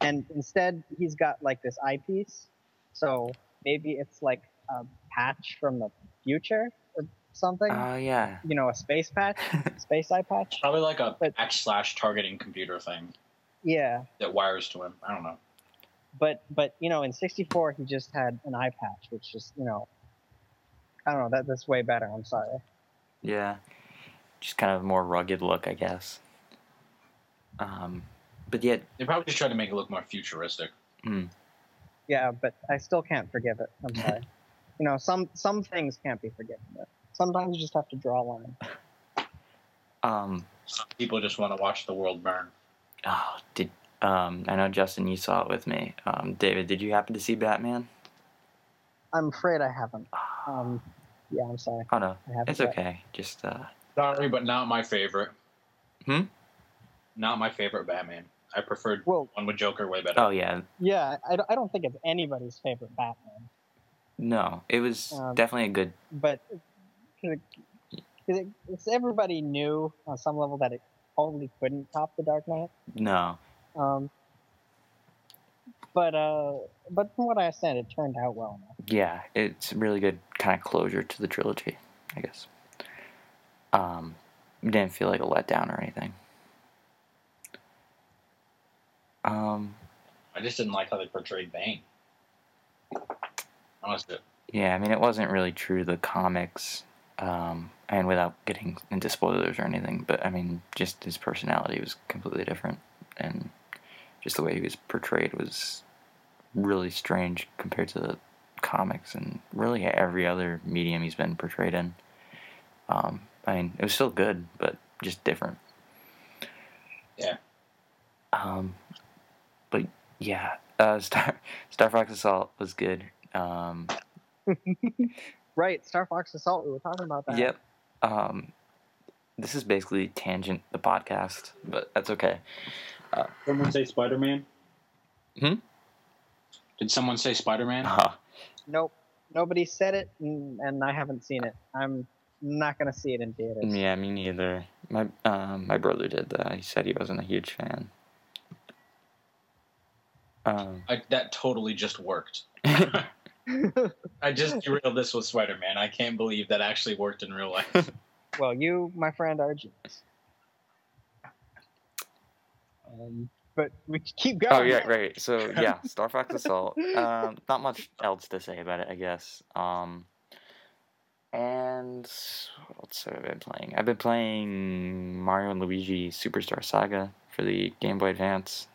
and instead he's got like this eyepiece. So maybe it's like a patch from the future or something. Oh yeah. you know, a space patch, *laughs* space eye patch. Probably like a But- backslash targeting computer thing Yeah, that wires to him. I don't know. But but you know, in '64 he just had an eye patch, which just you know, I don't know. That that's way better. I'm sorry. Yeah, just kind of a more rugged look, I guess. Um, but yet, They probably just tried to make it look more futuristic. Yeah, but I still can't forgive it. I'm sorry. *laughs* you know, some some things can't be forgiven. But sometimes you just have to draw a line. um, Some people just want to watch the world burn. oh, did um, I know Justin, you saw it with me. Um, David, did you happen to see Batman? I'm afraid I haven't. Um, yeah, I'm sorry. Oh no, it's yet. okay. Just uh, Sorry, but not my favorite. Hmm? Not my favorite Batman. I preferred Well, one with Joker way better. oh yeah, yeah, I, don't- I don't think it's anybody's favorite Batman, no, it was Um, definitely a good. but 'cause it, 'cause it, it's everybody knew on some level that it totally couldn't top the Dark Knight. No, Um, but uh, but from what I understand, it turned out well enough. yeah, it's a really good kind of closure to the trilogy, I guess. Um, didn't feel like a letdown or anything. Um, I just didn't like how they portrayed Bane. Honestly, Yeah, I mean, it wasn't really true to the comics, um, and without getting into spoilers or anything, but I mean, just his personality was completely different, and just the way he was portrayed was really strange compared to the comics and really every other medium he's been portrayed in. Um, I mean, it was still good, but just different. Yeah. Um, but yeah, uh, *laughs* Star Star Fox Assault was good. Um, *laughs* Right, Star Fox Assault. We were talking about that. Yep. Um, this is basically tangent the podcast, but that's okay. Someone say Spider Man. Hmm? Did someone say Spider Man? Uh, Nope. Nobody said it, and, and I haven't seen it. I'm not gonna see it in theaters. yeah, me neither. My um, my brother did that. He said he wasn't a huge fan. Um, I, that totally just worked. *laughs* I just derailed this with Spider Man. I can't believe that actually worked in real life. *laughs* well, you, my friend, are genius. Um, but we keep going. oh yeah, right. So yeah, *laughs* Star Fox Assault. Um, not much else to say about it, I guess. Um, and what else have I been playing? I've been playing Mario and Luigi Superstar Saga for the Game Boy Advance.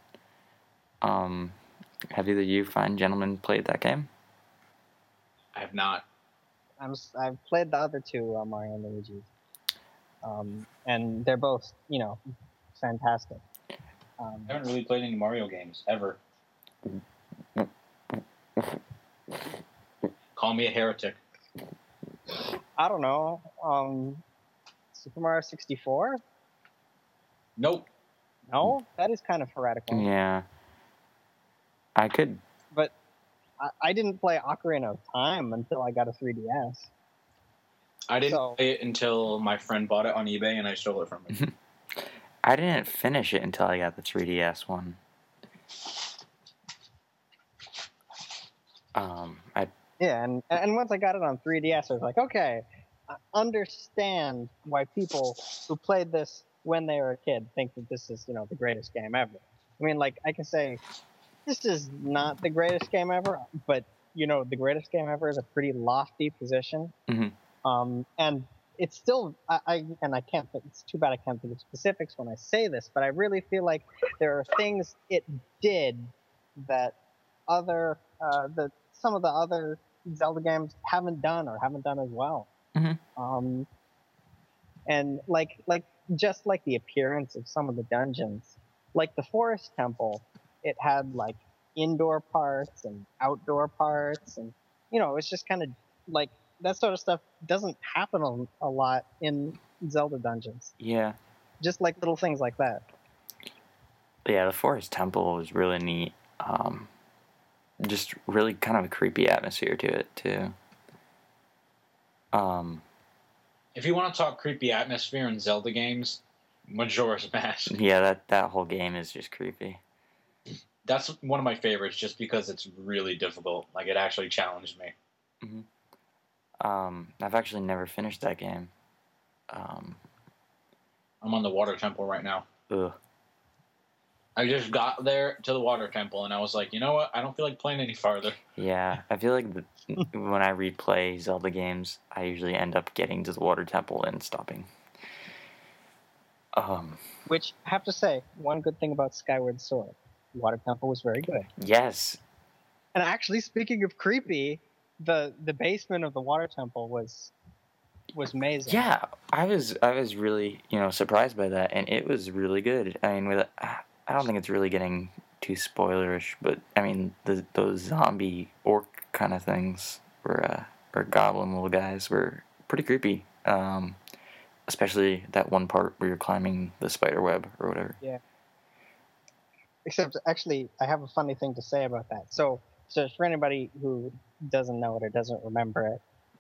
Um, have either of you fine gentlemen played that game? I have not. I'm, s- I've played the other two uh, Mario and Luigi, um, and they're both, you know, fantastic. Um, I haven't really played any Mario games ever. Call me a heretic. I don't know. Um, Super Mario 64? Nope. No, that is kind of heretical. Yeah. I could. But I, I didn't play Ocarina of Time until I got a 3DS. I didn't So- play it until my friend bought it on eBay and I stole it from him. *laughs* I didn't finish it until I got the 3DS one. Um, I Yeah, and and once I got it on 3DS, I was like, okay, I understand why people who played this when they were a kid think that this is, you know, the greatest game ever. I mean, like I can say, this is not the greatest game ever, but you know, the greatest game ever is a pretty lofty position. Mhm. Um, and it's still, I, I and I can't. think It's too bad I can't think of specifics when I say this, but I really feel like there are things it did that other, uh, that some of the other Zelda games haven't done or haven't done as well. Mhm. Um, and like like just like the appearance of some of the dungeons, like the Forest Temple, it had like indoor parts and outdoor parts, and you know it was just kind of like that sort of stuff doesn't happen a, a lot in Zelda dungeons. yeah, Just like little things like that. yeah. The Forest Temple was really neat. Um, just really kind of a creepy atmosphere to it too. Um, If you want to talk creepy atmosphere in Zelda games, Majora's Mask. *laughs* yeah, that that whole game is just creepy. That's one of my favorites, just because it's really difficult. Like it actually challenged me. Um, I've actually never finished that game. Um, I'm on the Water Temple right now. ugh. I just got there to the Water Temple, and I was like, you know what? I don't feel like playing any farther. Yeah, I feel like the, *laughs* when I replay Zelda games, I usually end up getting to the Water Temple and stopping. Um, Which I have to say, one good thing about Skyward Sword, Water Temple was very good. yes, And actually, speaking of creepy, the the basement of the Water Temple was was amazing. yeah, I was I was really you know surprised by that, and it was really good. I mean, with I don't think it's really getting too spoilerish, but I mean the those zombie orc kind of things were uh, or goblin little guys were pretty creepy. Um, especially that one part where you're climbing the spider web or whatever. Yeah. Except, actually, I have a funny thing to say about that. So, so for anybody who doesn't know it or doesn't remember it,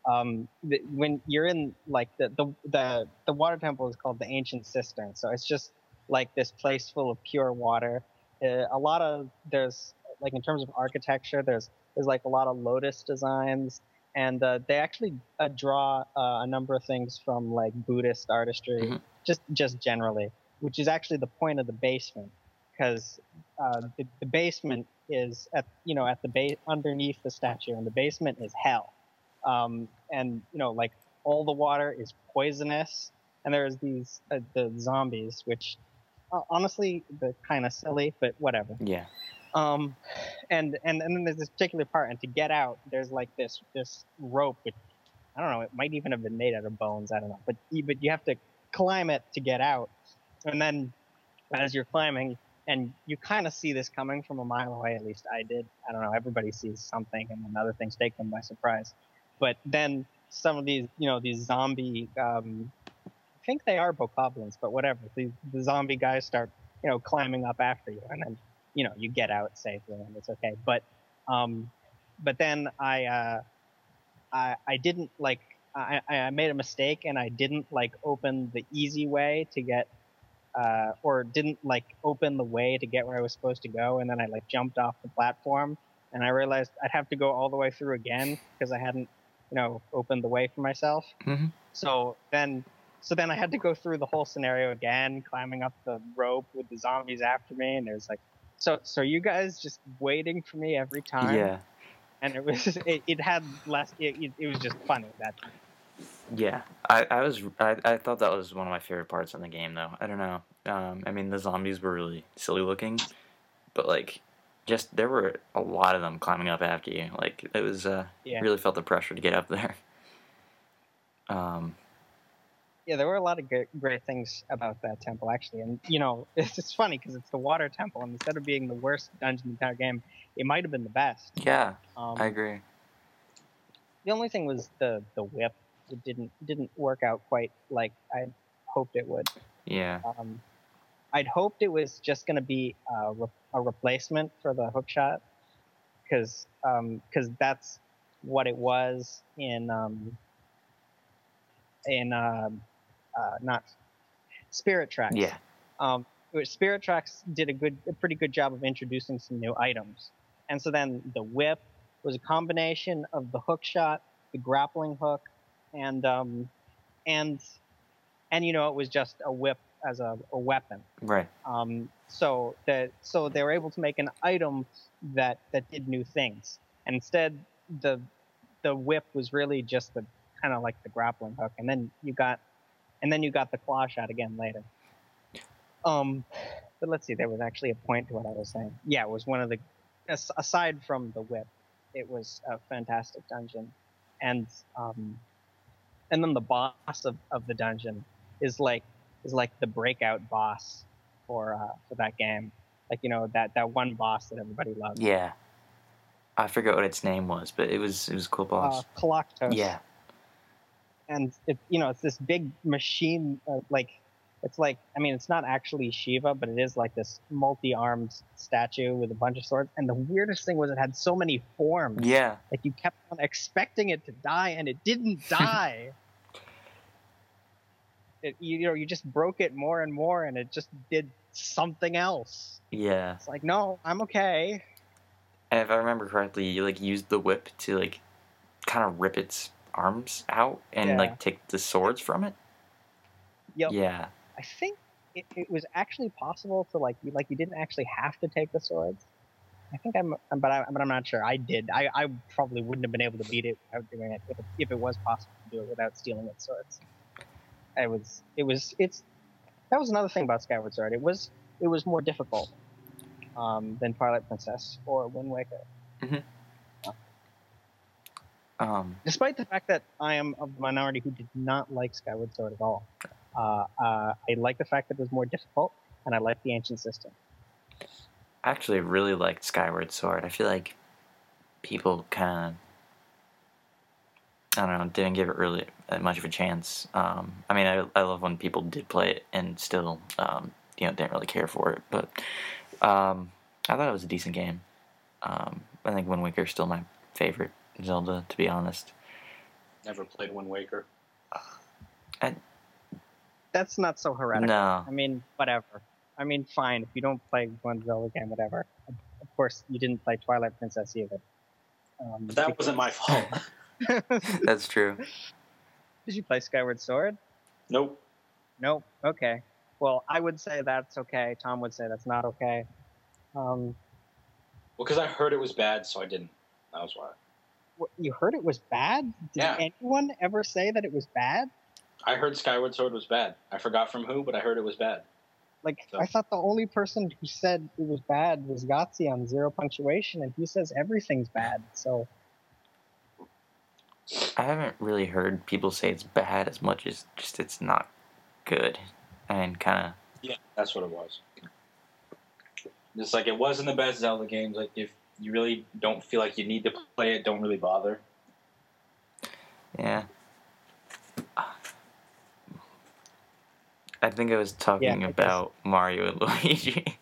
um, the, when you're in like the, the the the water temple is called the ancient cistern. So it's just like this place full of pure water. Uh, a lot of there's like in terms of architecture, there's there's like a lot of lotus designs, and uh, they actually uh, draw uh, a number of things from like Buddhist artistry, Mhm. just just generally, which is actually the point of the basement, because uh, the, the basement is at you know at the base underneath the statue, and the basement is hell, um, and you know like all the water is poisonous, and there's these uh, the zombies, which uh, honestly they're kind of silly, but whatever. Yeah. Um, and and and then there's this particular part, and to get out, there's like this this rope, which I don't know, it might even have been made out of bones. I don't know, but but you have to climb it to get out, and then as you're climbing, and you kind of see this coming from a mile away. At least I did. I don't know. Everybody sees something, and then other things take them by surprise. But then some of these, you know, these zombie. Um, I think they are bokoblins, but whatever. The, the zombie guys start, you know, climbing up after you, and then you know you get out safely and it's okay but um but then i uh i i didn't like i i made a mistake and i didn't like open the easy way to get uh or didn't like open the way to get where i was supposed to go and then i like jumped off the platform and i realized i'd have to go all the way through again because i hadn't you know opened the way for myself Mhm. so then so then i had to go through the whole scenario again climbing up the rope with the zombies after me and there's like so so you guys just waiting for me every time Yeah. and it was *laughs* it, it had less it, it, it was just funny that Yeah, I, I was I, I thought that was one of my favorite parts in the game though. I don't know. Um, I mean the zombies were really silly looking, but like just there were a lot of them climbing up after you. Like it was uh Yeah. really felt the pressure to get up there. *laughs* Um, yeah there were a lot of great, great things about that temple actually and you know *laughs* it's just funny because it's the water temple and instead of being the worst dungeon in the entire game it might have been the best yeah, um, I agree. the only thing was the the whip it didn't didn't work out quite like i hoped it would. Yeah, um, I'd hoped it was just going to be a, re- a replacement for the hook shot because because that's what it was in um, in um uh, not Spirit Tracks. yeah, Um, Spirit Tracks did a good, a pretty good job of introducing some new items, and so then the whip was a combination of the hook shot, the grappling hook, and um, and and you know it was just a whip as a, a weapon. Right. Um, so that so they were able to make an item that that did new things. And instead, the the whip was really just the kind of like the grappling hook, and then you got and then you got the claw shot again later. Um, but let's see, there was actually a point to what I was saying. Yeah, it was one of the aside from the whip, it was a fantastic dungeon, and um, and then the boss of, of the dungeon is like is like the breakout boss for uh, for that game. Like you know that that one boss that everybody loves. Yeah. I forget what its name was, but it was it was a cool Uh, boss. Koloktos. yeah. and it you know it's this big machine uh, like it's like i mean it's not actually shiva but it is like this multi-armed statue with a bunch of swords and the weirdest thing was it had so many forms Yeah. like you kept on expecting it to die and it didn't *laughs* die it, you, you know you just broke it more and more and it just did something else Yeah. it's like no i'm okay And if I remember correctly, you like used the whip to like kind of rip its arms out and Yeah. like take the swords from it. Yep. Yeah. I think it, it was actually possible to like you like you didn't actually have to take the swords. I think I'm, but I, but I'm not sure. I did. I, I probably wouldn't have been able to beat it without doing it if, it if it was possible to do it without stealing its swords. It was. It was. It's. That was another thing about Skyward Sword. It was. It was more difficult um, than Twilight Princess or Wind Waker, Um. despite the fact that I am of the minority who did not like Skyward Sword at all. Uh, uh, I like the fact that it was more difficult, and I like the ancient cistern. I actually really liked Skyward Sword. I feel like people kind of, I don't know, didn't give it really much of a chance. Um, I mean, I, I love when people did play it and still, um, you know, didn't really care for it. But um, I thought it was a decent game. Um, I think Wind Waker is still my favorite Zelda, to be honest. Never played Wind Waker. That's not so heretical. No, I mean, whatever. I mean, fine. If you don't play one Zelda game, whatever. Of course, you didn't play Twilight Princess either. Um, But that wasn't my fault. *laughs* that's true. *laughs* Did you play Skyward Sword? nope. Nope. Okay. Well, I would say that's okay. Tom would say that's not okay. Um, Well, because I heard it was bad, so I didn't. That was why. you heard it was bad? Did Yeah. anyone ever say that it was bad? I heard Skyward Sword was bad. I forgot from who, but I heard it was bad. Like, So- I thought the only person who said it was bad was Yahtzee on Zero Punctuation, and he says everything's bad. So, I haven't really heard people say it's bad as much as just it's not good. And kind of, Yeah, that's what it was. Just like it wasn't the best Zelda games. Like if you really don't feel like you need to play it, don't really bother. yeah. I think I was talking I guess- about Mario and *laughs* Luigi.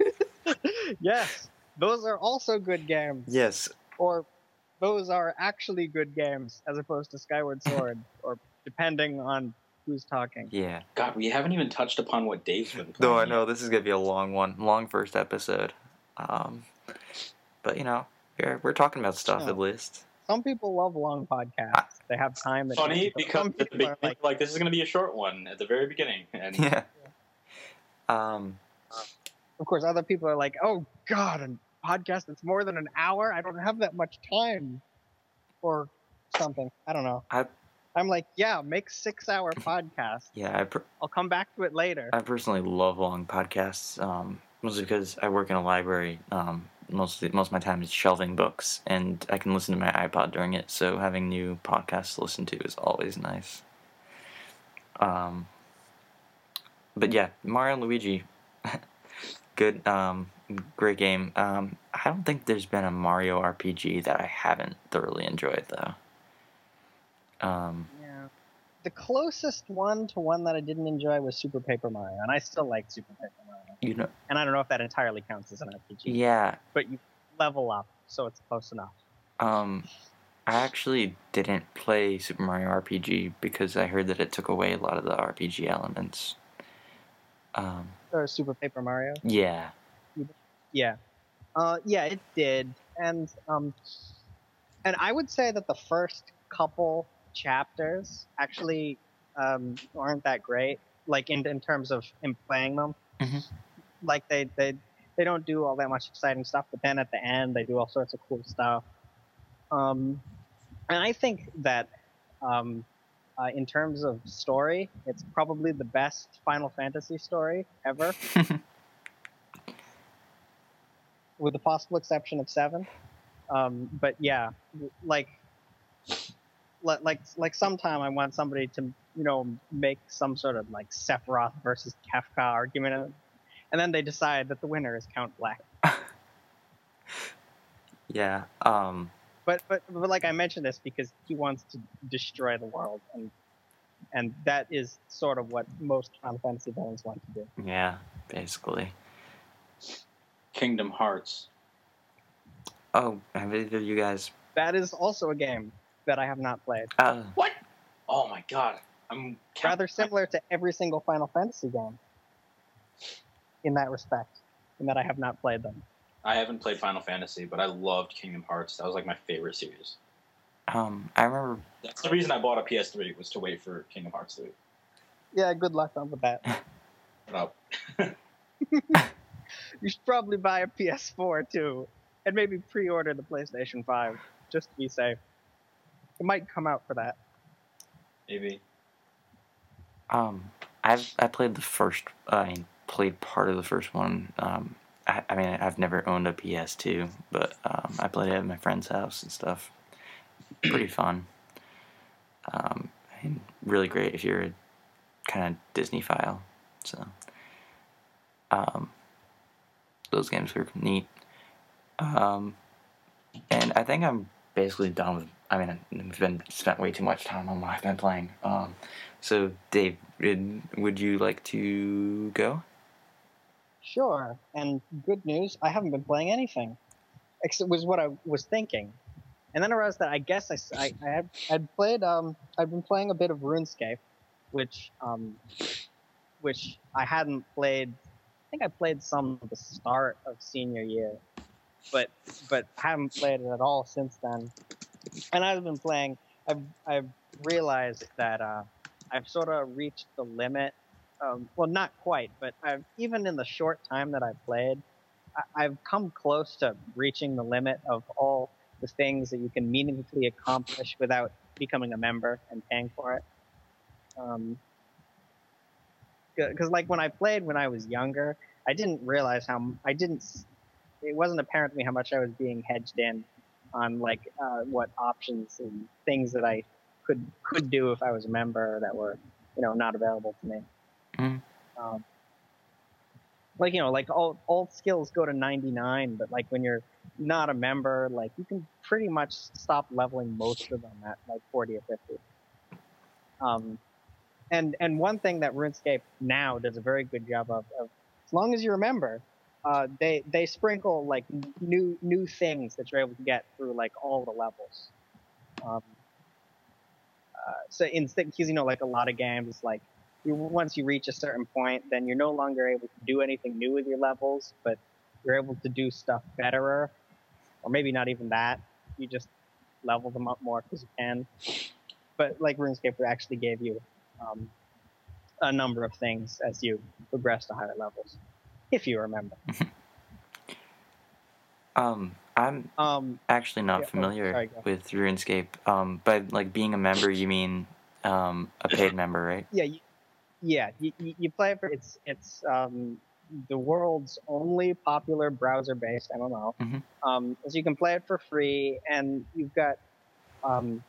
*laughs* yes, those are also good games. yes, Or those are actually good games as opposed to Skyward Sword, *laughs* or depending on who's talking. yeah. God, we haven't even touched upon what Dave's been playing. Though I know this is gonna be a long one, long first episode. Um, but you know, we're we're talking about stuff Yeah. at least. Some people love long podcasts. They have time. That Funny but because some at the beginning, like, like, this is going to be a short one at the very beginning, and Yeah. Um. of course, other people are like, "Oh God, a podcast that's more than an hour. I don't have that much time," or something. I don't know. I- I'm like, yeah, make six hour *laughs* podcasts. Yeah. I per- I'll come back to it later. I personally love long podcasts. Um, mostly because I work in a library. Um, mostly most of my time is shelving books, and I can listen to my iPod during it. So having new podcasts to listen to is always nice. Um. But yeah, Mario Luigi, *laughs* good, um, great game. Um, I don't think there's been a Mario RPG that I haven't thoroughly enjoyed though. Um. The closest one to one that I didn't enjoy was Super Paper Mario, and I still like Super Paper Mario. you know, And I don't know if that entirely counts as an RPG, yeah, but you level up, so it's close enough. Um, I actually didn't play Super Mario RPG because I heard that it took away a lot of the RPG elements. Um, Or Super Paper Mario. yeah, Yeah. Uh, yeah, it did. And um, and I would say that the first couple chapters actually um, aren't that great. Like in in terms of in playing them, Mhm. like they they they don't do all that much exciting stuff. But then at the end, they do all sorts of cool stuff. Um, and I think that um, uh, in terms of story, it's probably the best Final Fantasy story ever, *laughs* with the possible exception of seven. Um, but yeah, like, li- like, like sometime I want somebody to, you know, make some sort of like Sephiroth versus Kefka argument, and then they decide that the winner is Count Bleck. *laughs* yeah. Um. But, but but like I mentioned this because he wants to destroy the world, and and that is sort of what most Final Fantasy villains want to do. Yeah. Basically. Kingdom Hearts. Oh, have either of you guys? That is also a game that I have not played. Uh, What? Oh my god. I'm Rather similar to every single Final Fantasy game in that respect, in that I have not played them. I haven't played Final Fantasy, but I loved Kingdom Hearts. That was like my favorite series. um. I remember. That's the reason I bought a PS3 was to wait for Kingdom Hearts 3. Yeah, good luck on with that. *laughs* Shut up. *laughs* You should probably buy a PS4 too, and maybe pre-order the PlayStation 5 just to be safe. It might come out for that. Maybe. Um. I've I played the first. I mean, played part of the first one. Um. I, I mean, I've never owned a PS2, but um, I played it at my friend's house and stuff. Pretty fun. Um, and really great if you're a kind of Disneyphile. So, um, those games were neat. Um, and I think I'm basically done with. I mean, I've been spent way too much time on what I've been playing. Um, so, Dave, would, you like to go? Sure. And good news, I haven't been playing anything. Except was what I was thinking. And then I realized that I guess I, I, I had I'd played um I'd been playing a bit of RuneScape, which um which I hadn't played. I think I played some at the start of senior year, but but haven't played it at all since then. And I've been playing. I've I've realized that uh, I've sort of reached the limit um, well, not quite, but I've, even in the short time that I've played, I, I've come close to reaching the limit of all the things that you can meaningfully accomplish without becoming a member and paying for it. Um, because like when I played when I was younger, I didn't realize how I didn't. It wasn't apparent to me how much I was being hedged in on like uh, what options and things that I could could do if I was a member that were you know not available to me. Mhm. Um, like you know, like all all skills go to 99, but like when you're not a member, like you can pretty much stop leveling most of them at like 40 or 50. Um, and and one thing that RuneScape now does a very good job of, of as long as you remember, uh, they they sprinkle like new new things that you're able to get through like all the levels. Um, uh, so instead, because you know, like a lot of games, like you, once you reach a certain point, then you're no longer able to do anything new with your levels, but you're able to do stuff betterer, or maybe not even that. You just level them up more because you can. But like RuneScape actually gave you um, a number of things as you progress to higher levels, if you remember. *laughs* Um, I'm Um, actually not Yeah, oh, familiar sorry, with RuneScape. Um, but like being a member, you mean um, a paid *coughs* member, right? yeah, you, yeah, you, you play it for it's it's um, the world's only popular browser-based MMO. Mhm. Um, so you can play it for free, and you've got um,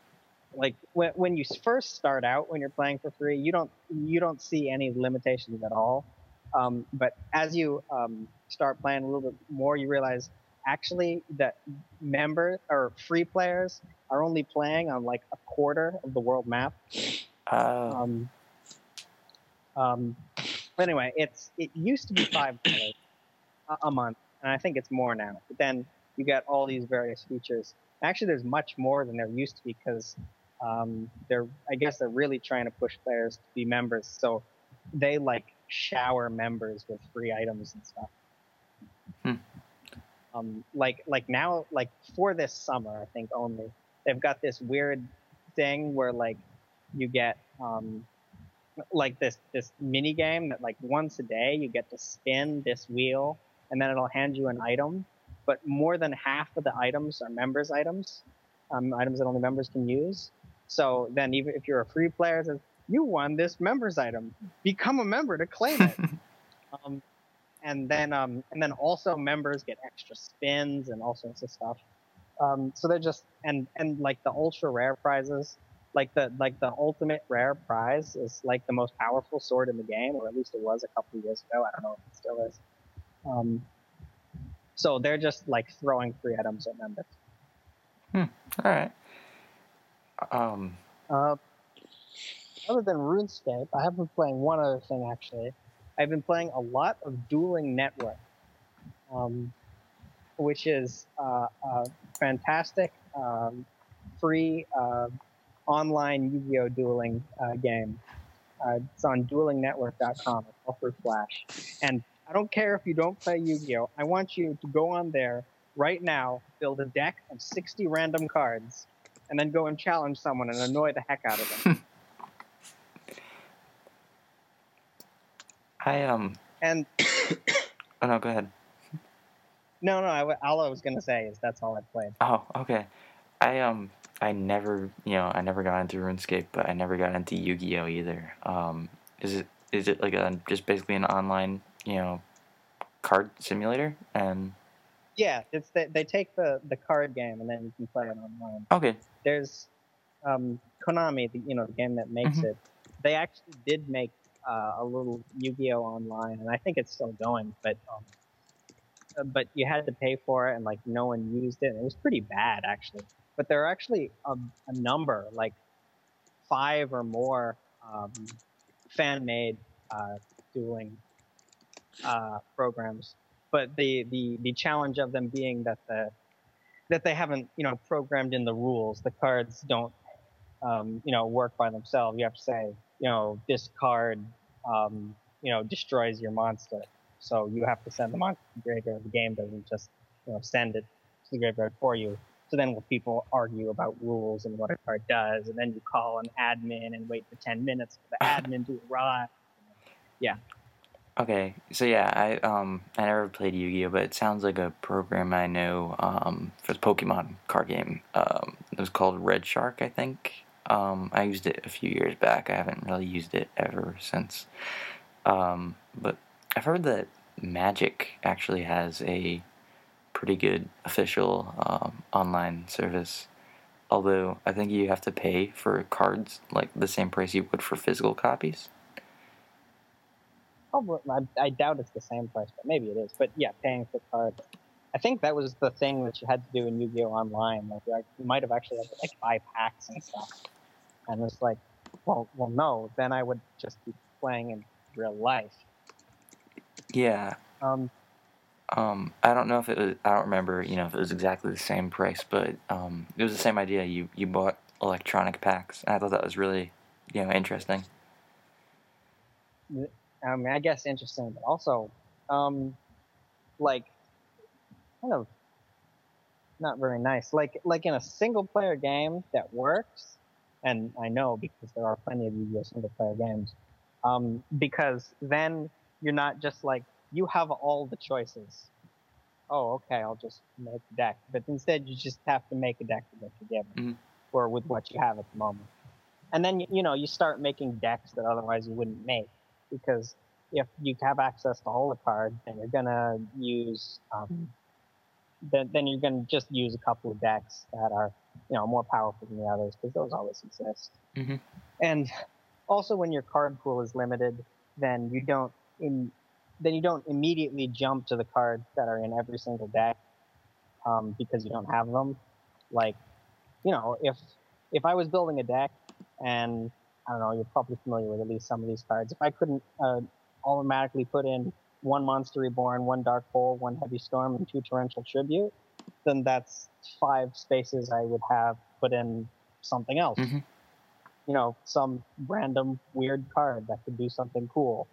like when when you first start out when you're playing for free, you don't you don't see any limitations at all. Um, but as you um, start playing a little bit more, you realize actually that member or free players are only playing on like a quarter of the world map. Uh, Um, um, anyway, it's it used to be five dollars a, a month, and I think it's more now. But then you get all these various features. Actually, there's much more than there used to be because um, they're I guess they're really trying to push players to be members. So they like shower members with free items and stuff. Hmm. Um, like like now like for this summer, I think only they've got this weird thing where like you get um, like this this mini game that like once a day you get to spin this wheel and then it'll hand you an item but more than half of the items are members items um, items that only members can use so then even if you're a free player you won this members item become a member to claim it *laughs* um, and then um, and then also members get extra spins and all sorts of stuff um, so they're just and and like the ultra rare prizes like the like the ultimate rare prize is like the most powerful sword in the game, or at least it was a couple of years ago. I don't know if it still is. Um, so they're just like throwing free items at members. Hmm. All right. Um. Uh, other than RuneScape, I have been playing one other thing actually. I've been playing a lot of Dueling Network, um, which is uh, a fantastic um, free uh, online Yu-Gi-Oh dueling uh, game. Uh, it's on duelingnetwork.com. It's all through Flash. And I don't care if you don't play Yu-Gi-Oh. I want you to go on there right now, build a deck of 60 random cards, and then go and challenge someone and annoy the heck out of them. *laughs* I um. And *coughs* oh no, go ahead. No, no. I, all I was gonna say is that's all I played. Oh, okay. I um I never, you know, I never got into RuneScape, but I never got into Yu-Gi-Oh either. Um, is it is it like a just basically an online, you know, card simulator? And yeah, it's they, they take the the card game and then you can play it online. Okay. There's um, Konami, the you know the game that makes Mhm. it. They actually did make uh, a little Yu-Gi-Oh online, and I think it's still going, but. Um, uh, but you had to pay for it, and like no one used it. And it was pretty bad, actually but there are actually a, a number, like five or more um, fan-made uh, dueling uh, programs. But the, the the challenge of them being that the that they haven't you know programmed in the rules. The cards don't um, you know work by themselves. You have to say you know this card um, you know destroys your monster. So you have to send the monster to the graveyard. The game doesn't just you know send it to the graveyard for you. So then will people argue about rules and what a card does, and then you call an admin and wait for ten minutes for the *laughs* admin to arrive. Yeah. Okay. So yeah, I um I never played Yu-Gi-Oh, but it sounds like a program I know um for the Pokemon card game. Um, it was called Red Shark, I think. Um, I used it a few years back. I haven't really used it ever since. Um, but I've heard that Magic actually has a pretty good official um, online service. Although I think you have to pay for cards like the same price you would for physical copies. Oh, I, I doubt it's the same price, but maybe it is. But yeah, paying for cards. I think that was the thing that you had to do in Yu-Gi-Oh! Online. Like you might have actually had to like buy packs and stuff. And it's like, well, well, no. Then I would just be playing in real life. Yeah, Um, Um, I don't know if it was. I don't remember. You know, if it was exactly the same price, but um, it was the same idea. You you bought electronic packs, and I thought that was really, you know, interesting. I mean, I guess interesting, but also, um, like, kind of not very nice. Like, like in a single player game that works, and I know because there are plenty of Yu-Gi-Oh single player games. Um, because then you're not just like you have all the choices. Oh, okay, I'll just make a deck. But instead, you just have to make a deck to get together, Mhm. or with what you have at the moment. And then you, you know you start making decks that otherwise you wouldn't make because if you have access to all the cards, then you're gonna use um, then then you're gonna just use a couple of decks that are you know more powerful than the others because those always exist. Mhm. And also, when your card pool is limited, then you don't in then you don't immediately jump to the cards that are in every single deck um, because you don't have them. Like, you know, if if I was building a deck and I don't know, you're probably familiar with at least some of these cards. If I couldn't uh, automatically put in one Monster Reborn, one Dark Hole, one Heavy Storm, and two Torrential Tribute, then that's five spaces I would have put in something else. Mhm. You know, some random weird card that could do something cool,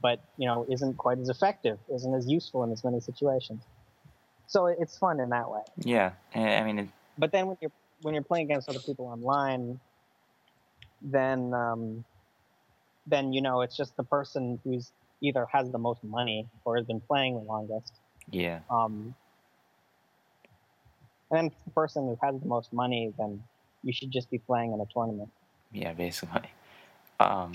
but you know, isn't quite as effective, isn't as useful in as many situations. So it's fun in that way. Yeah, I mean, it, But then when you're when you're playing against other people online, then um, then you know it's just the person who's either has the most money or has been playing the longest. Yeah. Um, and if the person who has the most money, then you should just be playing in a tournament. Yeah, basically. *laughs* Um,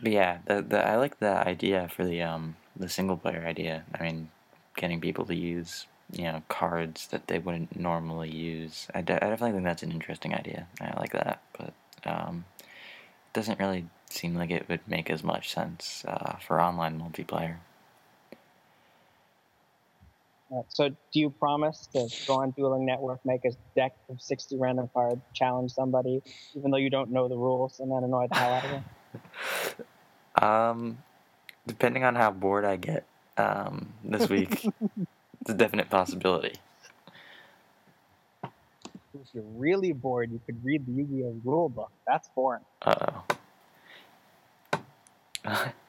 yeah, the, the I like the idea for the um the single player idea. I mean, getting people to use you know cards that they wouldn't normally use. I, de- I definitely think that's an interesting idea. I like that, but um, it doesn't really seem like it would make as much sense uh, for online multiplayer. So, do you promise to go on Dueling Network, make a deck of 60 random cards, challenge somebody, even though you don't know the rules, and then annoy the hell out of them? *laughs* Um, depending on how bored I get um, this week, *laughs* it's a definite possibility. If you're really bored, you could read the Yu-Gi-Oh rule book. That's boring. Uh oh. *laughs*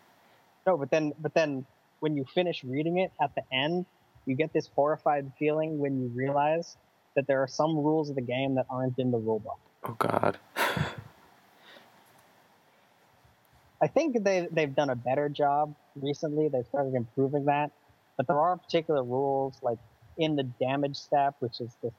No, but then, but then, when you finish reading it at the end, you get this horrified feeling when you realize that there are some rules of the game that aren't in the rulebook. oh God. *laughs* I think they they've done a better job recently. They've started improving that, but there are particular rules like in the damage step, which is this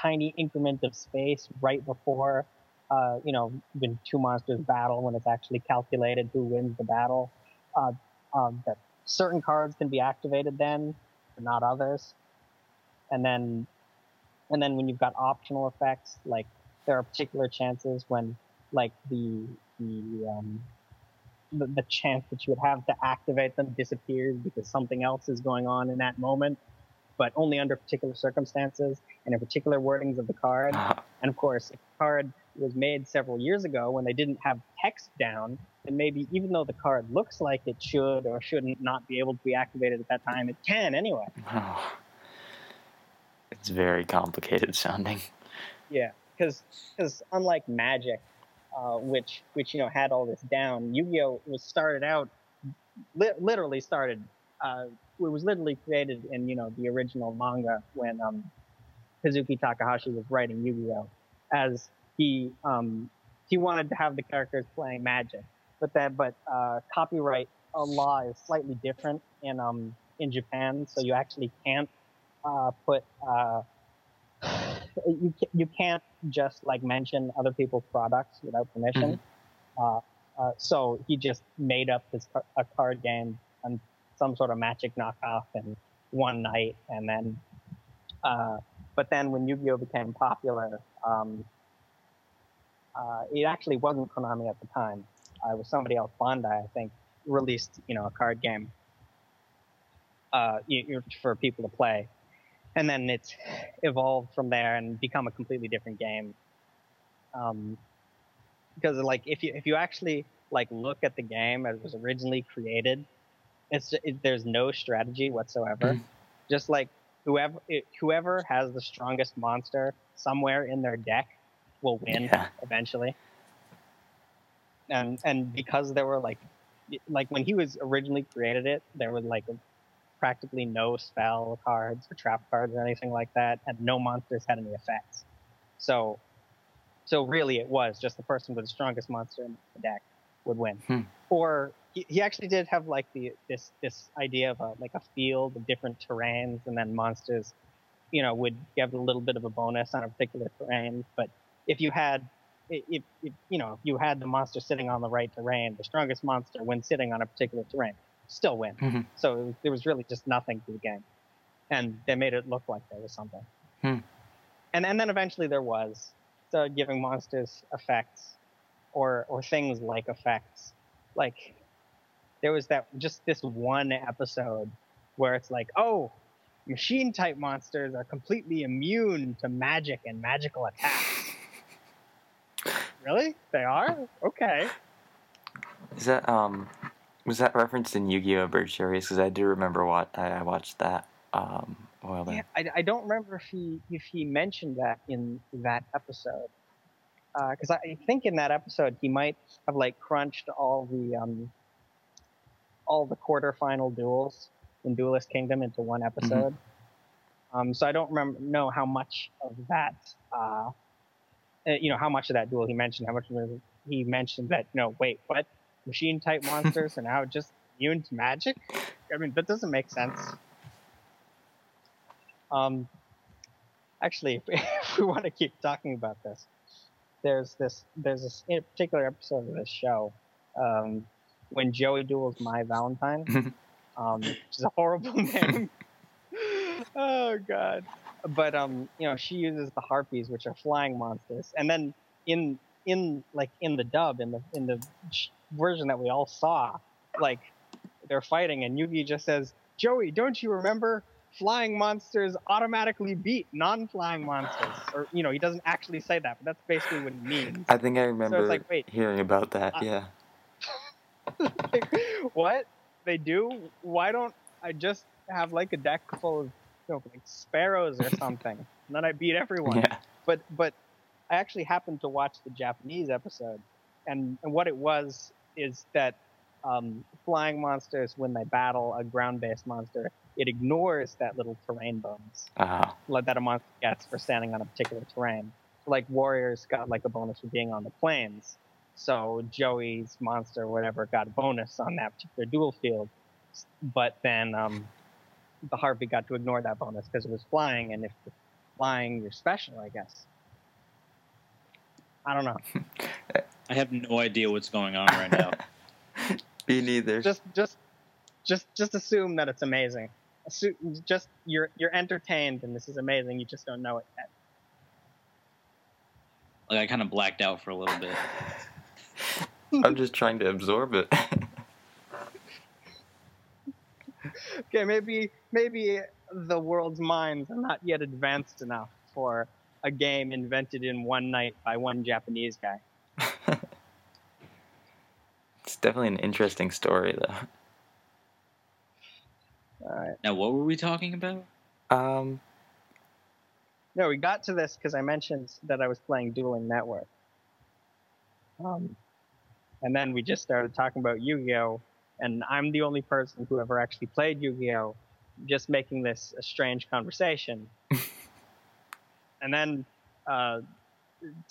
tiny increment of space right before, uh, you know, when two monsters battle, when it's actually calculated who wins the battle. Uh, um, that certain cards can be activated then, but not others. And then, and then when you've got optional effects, like there are particular chances when, like the the um, the, the chance that you would have to activate them disappears because something else is going on in that moment, but only under particular circumstances and in particular wordings of the card. And of course, if the card was made several years ago when they didn't have text down, then maybe even though the card looks like it should or shouldn't not be able to be activated at that time, it can anyway. Oh. *sighs* It's very complicated sounding. Yeah, because unlike Magic, uh, which which you know had all this down, Yu-Gi-Oh was started out li- literally started. Uh, it was literally created in you know the original manga when um, Kazuki Takahashi was writing Yu-Gi-Oh as he um, he wanted to have the characters playing Magic, but that but uh, copyright uh, law is slightly different in um in Japan, so you actually can't uh, put uh, you you can't just like mention other people's products without permission. Uh, uh, so he just made up this car- a card game and some sort of magic knockoff in one night, and then. Uh, but then when Yu-Gi-Oh became popular, um, uh, it actually wasn't Konami at the time. It was somebody else, Bandai, I think, released you know a card game uh, for people to play, and then it's evolved from there and become a completely different game. Um, because like if you if you actually like look at the game as it was originally created, it's it, there's no strategy whatsoever. Mhm. Just like whoever it, whoever has the strongest monster somewhere in their deck will win Yeah. eventually. And and because there were like like when he was originally created it, there was like practically no spell cards or trap cards or anything like that, and no monsters had any effects. So so really it was just the person with the strongest monster in the deck would win. Hmm. Or he, he actually did have like the this this idea of a, like a field of different terrains and then monsters you know would give a little bit of a bonus on a particular terrain but if you had if, if you know if you had the monster sitting on the right terrain the strongest monster when sitting on a particular terrain still win Mhm. so it was, there was really just nothing to the game. And they made it look like there was something. Hmm. and and then eventually there was so giving monsters effects or or things like effects. Like there was that just this one episode where it's like oh machine type monsters are completely immune to magic and magical attacks really they are okay Is that um was that referenced in Yu-Gi-Oh! Abridged Series? Because I do remember what I, I watched that um a while Yeah. I, I don't remember if he if he mentioned that in that episode. Because I I think in that episode he might have like crunched all the um all the quarterfinal duels in Duelist Kingdom into one episode. Um, so I don't remember know how much of that, uh, uh, you know, how much of that duel he mentioned. How much he mentioned that? No, wait, what? Machine type *laughs* monsters are now just immune to magic? I mean, that doesn't make sense. Um, actually, *laughs* if, we want to keep talking about this, there's this there's this in- particular episode of this show um, when Joey duels Mai Valentine, *laughs* um, which is a horrible name. oh God! But um, you know, she uses the harpies, which are flying monsters, and then in in like in the dub in the in the version that we all saw, like they're fighting, and Yugi just says, "Joey, don't you remember?" Flying monsters automatically beat non-flying monsters, or you know, he doesn't actually say that, but that's basically what he means. I think I remember like, wait, hearing about that. I- yeah. *laughs* like, what they do? Why don't I just have like a deck full of like sparrows or something, *laughs* and then I beat everyone? Yeah. But but I actually happened to watch the Japanese episode, and, and what it was is that um, flying monsters, when they battle a ground-based monster, it ignores that little terrain bonus Uh, like that a monster gets for standing on a particular terrain. Like warriors got like a bonus for being on the plains. So Joey's monster, whatever, got a bonus on that particular duel field. But then um, the Harpie got to ignore that bonus because it was flying, and if you're flying, you're special, I guess. I don't know. *laughs* I have no idea what's going on right now. *laughs* me neither. Just, just, just, just assume that it's amazing. Assume, just you're you're entertained, and this is amazing. You just don't know it yet. like I kind of blacked out for a little bit. *laughs* I'm just trying to absorb it. *laughs* okay, maybe maybe the world's minds are not yet advanced enough for a game invented in one night by one Japanese guy. *laughs* it's definitely an interesting story, though. All right. Now, what were we talking about? Um, No, we got to this because I mentioned that I was playing Dueling Network. Um, and then we just started talking about Yu-Gi-Oh! And I'm the only person who ever actually played Yu-Gi-Oh! Just making this a strange conversation. *laughs* and then uh,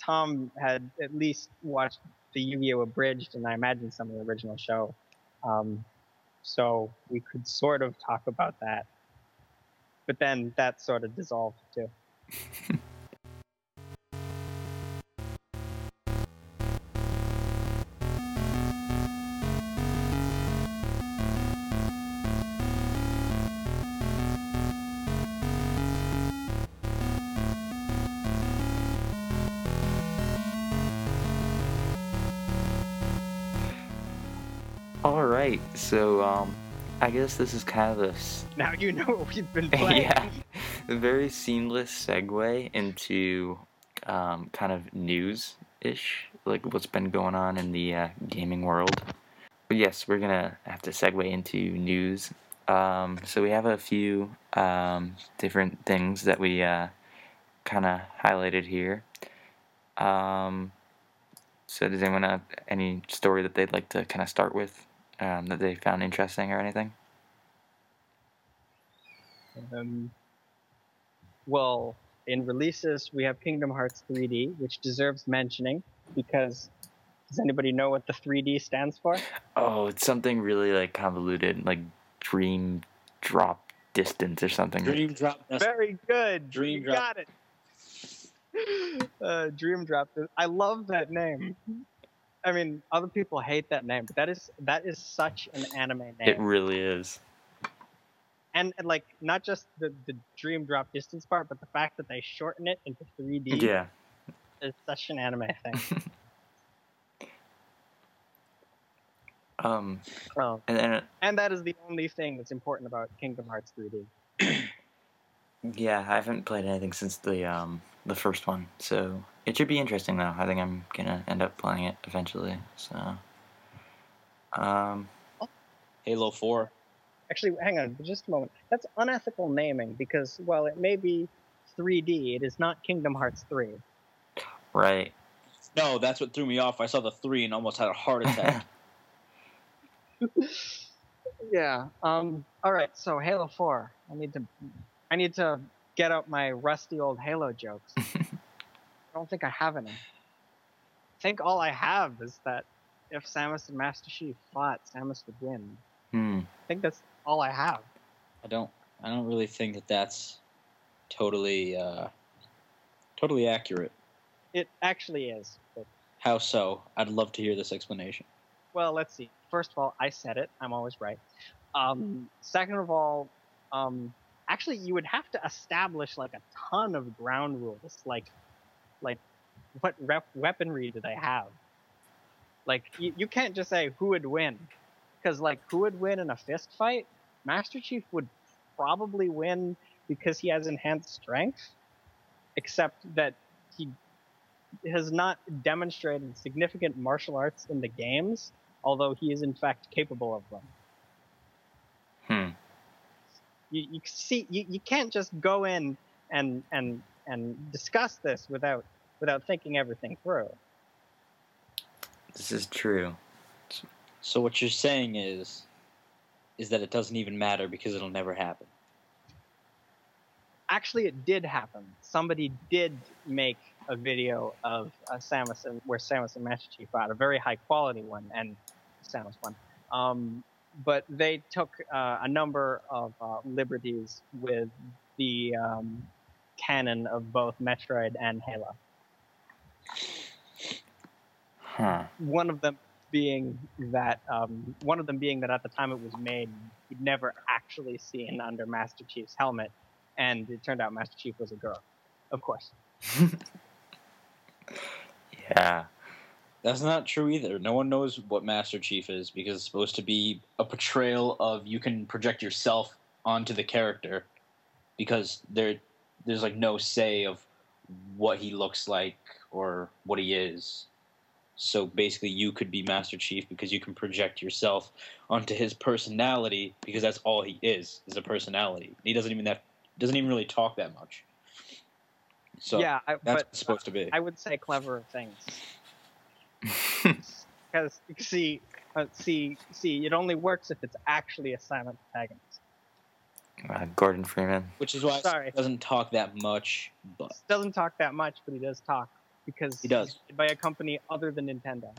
Tom had at least watched the Yu-Gi-Oh! abridged, and I imagine some of the original show. Um, so we could sort of talk about that. But then that sort of dissolved too. *laughs* So, um, I guess this is kind of a s- *laughs* Now you know what we've been *laughs* playing. yeah, a very seamless segue into um, kind of news ish, like what's been going on in the uh, gaming world. But yes, we're gonna have to segue into news. Um, so we have a few um, different things that we uh, kind of highlighted here. Um, so does anyone have any story that they'd like to kind of start with um, that they found interesting or anything? Um, well, in releases, we have Kingdom Hearts 3D, which deserves mentioning because does anybody know what the 3D stands for? Oh, it's something really like convoluted, like dream drop distance or something. Dream drop. Very good. Dream you Drop. got it. *laughs* Uh, Dream Drop. I love that name. I mean, other people hate that name, but that is that is such an anime name. It really is. and, and like not just the, the Dream Drop distance part, but the fact that they shorten it into 3D Yeah. is such an anime thing. *laughs* Um, Oh. and then And that is the only thing that's important about Kingdom Hearts 3D. *clears throat* yeah, I haven't played anything since the um the first one, so it should be interesting though. I think I'm gonna end up playing it eventually. So, um, Halo Four. Actually, hang on just a moment. That's unethical naming because while it may be 3D, it is not Kingdom Hearts 3. right. No, that's what threw me off. I saw the three and almost had a heart *laughs* attack. *laughs* Yeah. Um. All right. So Halo 4. I need to. I need to get out my rusty old Halo jokes. *laughs* I don't think I have any. I think all I have is that if Samus and Master Chief fought, Samus would win. Hmm. I think that's all I have. I don't. I don't really think that that's totally, uh, totally accurate. It actually is. But, How so? I'd love to hear this explanation. well, let's see. First of all, I said it. I'm always right. Um, second of all, um, actually, you would have to establish like a ton of ground rules, like, like what rep- weaponry do they have? Like, you, you can't just say who would win, because like who would win in a fist fight? Master Chief would probably win because he has enhanced strength, except that he has not demonstrated significant martial arts in the games, although he is in fact capable of them. Hmm. You, you see, you, you can't just go in and and and discuss this without without thinking everything through. This is true. So what you're saying is, is that it doesn't even matter because it'll never happen. Actually, it did happen. Somebody did make a video of uh, Samus and where Samus and Master Chief fought, a very high quality one, and Samus one. Um, but they took uh, a number of uh, liberties with the um, canon of both Metroid and Halo. Huh. One of them being that um, one of them being that at the time it was made, you'd never actually seen under Master Chief's helmet, and it turned out Master Chief was a girl, of course. *laughs* Yeah. That's not true either. No one knows what Master Chief is because it's supposed to be a portrayal of you can project yourself onto the character because there there's like no say of what he looks like or what he is. So basically you could be Master Chief because you can project yourself onto his personality because that's all he is, is a personality. He doesn't even have doesn't even really talk that much. So yeah, I, that's but what it's supposed to be. I would say cleverer things *laughs* because see, uh, see, see, it only works if it's actually a silent protagonist. Uh, Gordon Freeman. Which is why Sorry. he doesn't talk that much, but Doesn't talk that much, but he does talk because He does. he's by a company other than Nintendo,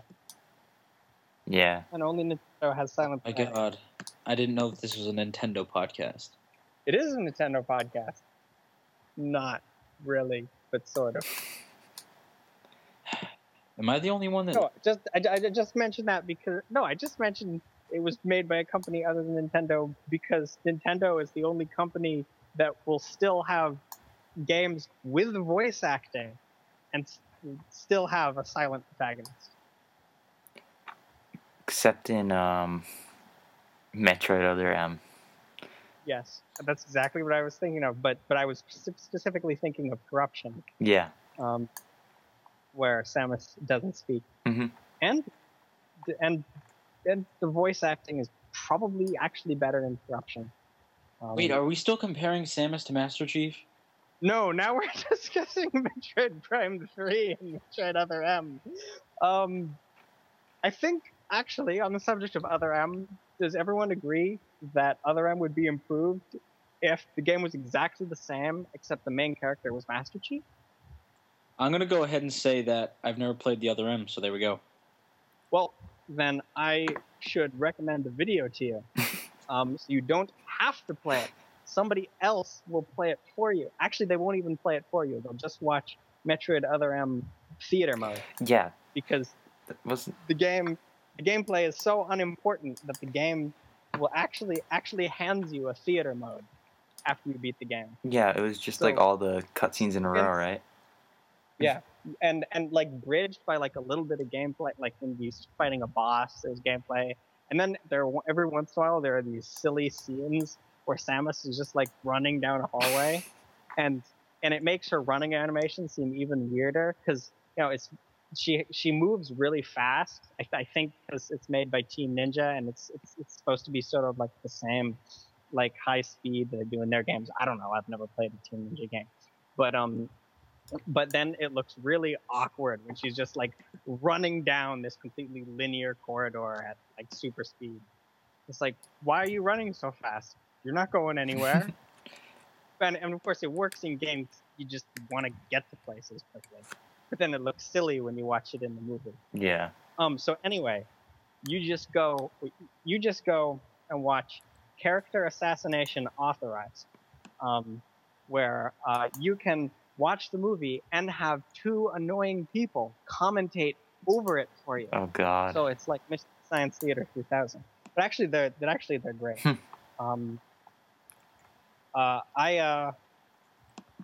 Yeah. and only Nintendo has silent. my protagonists. god, I didn't know that this was a Nintendo podcast. It is a Nintendo podcast. Not really, but sort of. Am I the only one that? No, just I, I just mentioned that because no, I just mentioned it was made by a company other than Nintendo because Nintendo is the only company that will still have games with voice acting and still have a silent protagonist. Except in um, Metroid Other M. Yes, that's exactly what I was thinking of. But but I was specifically thinking of corruption, Yeah. um, where Samus doesn't speak, Mhm. and and and the voice acting is probably actually better in corruption. Um, Wait, are we still comparing Samus to Master Chief? No, now we're *laughs* discussing Metroid Prime 3 and Metroid Other M. Um, I think, actually, on the subject of Other M, does everyone agree that Other M would be improved if the game was exactly the same, except the main character was Master Chief? I'm gonna go ahead and say that I've never played the other M, so there we go. Well, then I should recommend the video to you. *laughs* Um, so you don't have to play it. Somebody else will play it for you. Actually, they won't even play it for you. They'll just watch Metroid Other M theater mode Yeah. because was the game the gameplay is so unimportant that the game will actually actually hands you a theater mode after you beat the game. yeah. It was just like all the cutscenes in a row, right? Yeah. And and like bridged by like a little bit of gameplay like when you're fighting a boss there's gameplay and then there every once in a while there are these silly scenes where Samus is just like running down a hallway *laughs* and and it makes her running animation seem even weirder cuz you know it's she she moves really fast. I, I think because it's made by Team Ninja and it's, it's it's supposed to be sort of like the same like high speed they do in their games. I don't know. I've never played a Team Ninja game, but um, but then it looks really awkward when she's just like running down this completely linear corridor at like super speed. It's like, why are you running so fast? You're not going anywhere. *laughs* and, and of course it works in games. You just want to get to places quickly, but then it looks silly when you watch it in the movie. Yeah. Um. So anyway, you just go. You just go and watch character assassination authorized, um, where uh, you can watch the movie and have two annoying people commentate over it for you. Oh God. So it's like Mystery Science Theater 3000. But actually, they're, they're actually they're great. Hmm. um, uh, I uh,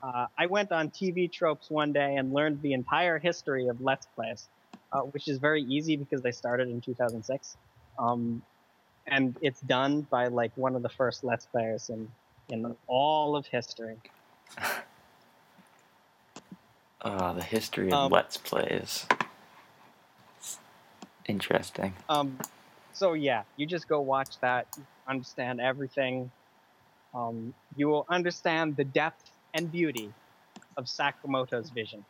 uh, I went on TV Tropes one day and learned the entire history of Let's Plays, uh, which is very easy because they started in 2006, um, and it's done by like one of the first Let's Players in in all of history. *laughs* Oh, the history of Um, Let's Plays. It's interesting. Um, so yeah, you just go watch that, understand everything. Um, you will understand the depth and beauty of Sakamoto's vision.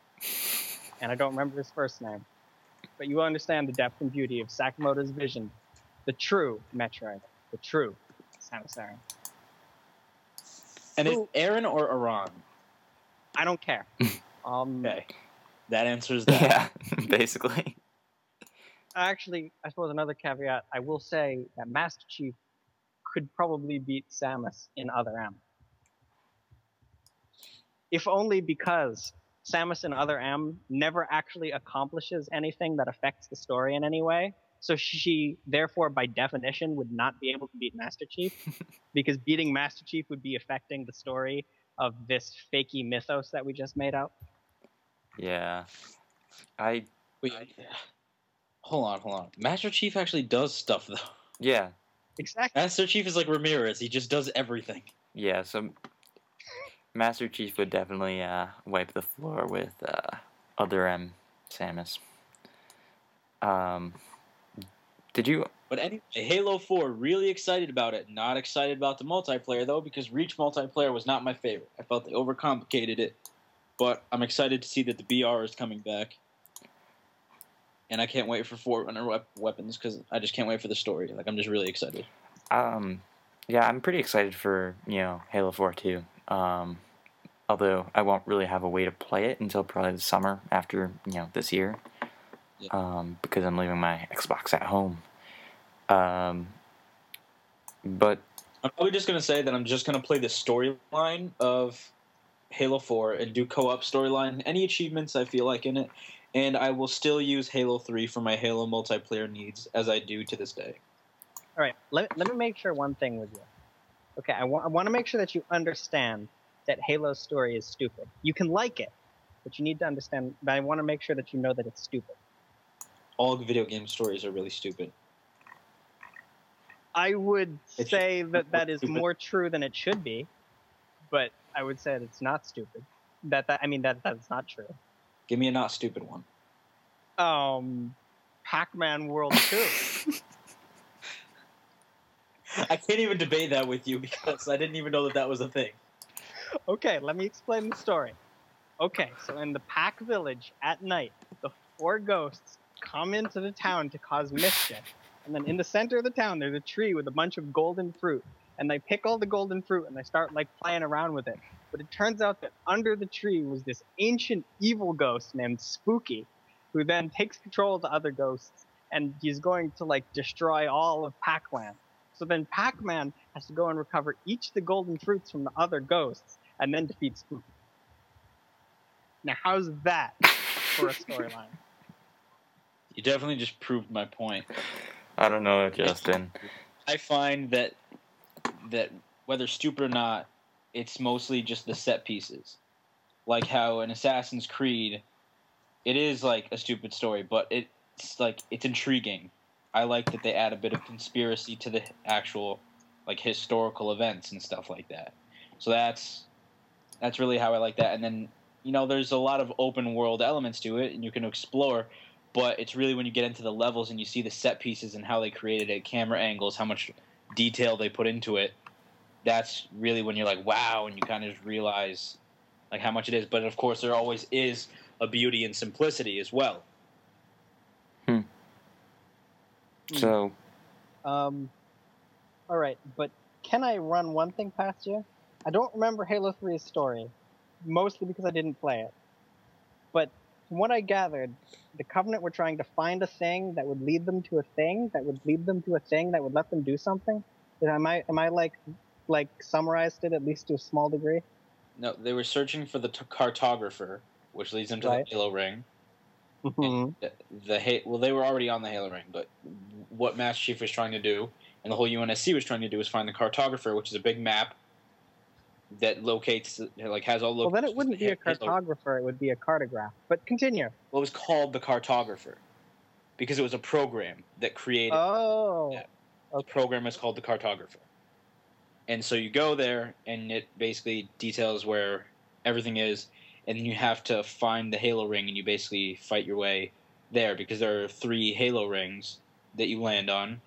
And I don't remember his first name, but you will understand the depth and beauty of Sakamoto's vision, the true Metroid, the true Samus Aran. And is Who- Aaron or Iran? I don't care. *laughs* Um, Okay, that answers that. Yeah, *laughs* basically. Actually, I suppose another caveat, I will say that Master Chief could probably beat Samus in Other M. If only because Samus in Other M never actually accomplishes anything that affects the story in any way. So she, therefore, by definition, would not be able to beat Master Chief, *laughs* because beating Master Chief would be affecting the story of this fakey mythos that we just made out. Yeah. I Wait, hold on, hold on. Master Chief actually does stuff though. yeah. Exactly. Master Chief is like Ramirez. He just does everything. Yeah, so Master Chief would definitely uh, wipe the floor with uh, other M Samus. Um, did you? But anyway, Halo 4, really excited about it. Not excited about the multiplayer though, because Reach multiplayer was not my favorite. I felt they overcomplicated it. But I'm excited to see that the BR is coming back. And I can't wait for Forerunner wep- weapons because I just can't wait for the story. Like I'm just really excited. Um, yeah, I'm pretty excited for you know Halo Four too. Um, although I won't really have a way to play it until probably the summer after you know this year. Yeah. Um, because I'm leaving my Xbox at home. Um, but I'm probably just gonna say that I'm just gonna play the storyline of Halo 4 and do co-op storyline. Any achievements I feel like in it, and I will still use Halo 3 for my Halo multiplayer needs as I do to this day. All right, let, let me make sure one thing with you. Okay, I want I want to make sure that you understand that Halo's story is stupid. You can like it, but you need to understand. But I want to make sure that you know that it's stupid. All video game stories are really stupid. I would It's- say that that is stupid. more true than it should be, but I would say that it's not stupid. That that I mean that that's not true. Give me a not stupid one. Um, Pac-Man World Two. *laughs* I can't even debate that with you because I didn't even know that that was a thing. Okay, let me explain the story. Okay, so in the Pac-Village at night, the four ghosts come into the town to cause mischief. And then in the center of the town, there's a tree with a bunch of golden fruit. And they pick all the golden fruit and they start like playing around with it. But it turns out that under the tree was this ancient evil ghost named Spooky, who then takes control of the other ghosts and he's going to like destroy all of Pac-Man. So then Pac-Man has to go and recover each of the golden fruits from the other ghosts and then defeat Spooky. Now, how's that for a storyline? *laughs* You definitely just proved my point. I don't know, Justin. I find that that whether stupid or not, it's mostly just the set pieces. Like how in Assassin's Creed, it is like a stupid story, but it's like it's intriguing. I like that they add a bit of conspiracy to the actual like historical events and stuff like that. So that's that's really how I like that. And then you know, there's a lot of open world elements to it, and you can explore. But it's really when you get into the levels and you see the set pieces and how they created it, camera angles, how much detail they put into it. That's really when you're like, wow, and you kind of just realize like how much it is. But of course, there always is a beauty and simplicity as well. Hmm. So Um, all right, but can I run one thing past you? I don't remember Halo 3's story, mostly because I didn't play it. From what I gathered, the Covenant were trying to find a thing that would lead them to a thing that would lead them to a thing that would let them do something. Am I am I like like summarized it at least to a small degree? No, they were searching for the t- cartographer, which leads them to Right. the Halo ring. Mhm. The, the ha- well, they were already on the Halo ring, but what Master Chief was trying to do, and the whole UNSC was trying to do, was find the cartographer, which is a big map that locates, like, has all. The well, then it wouldn't be a cartographer; it would be a cartograph. But continue. Well, it was called the cartographer because it was a program that created. Oh, Yeah. The program is called the cartographer. And so you go there, and it basically details where everything is, and then you have to find the Halo ring, and you basically fight your way there because there are three Halo rings that you land on,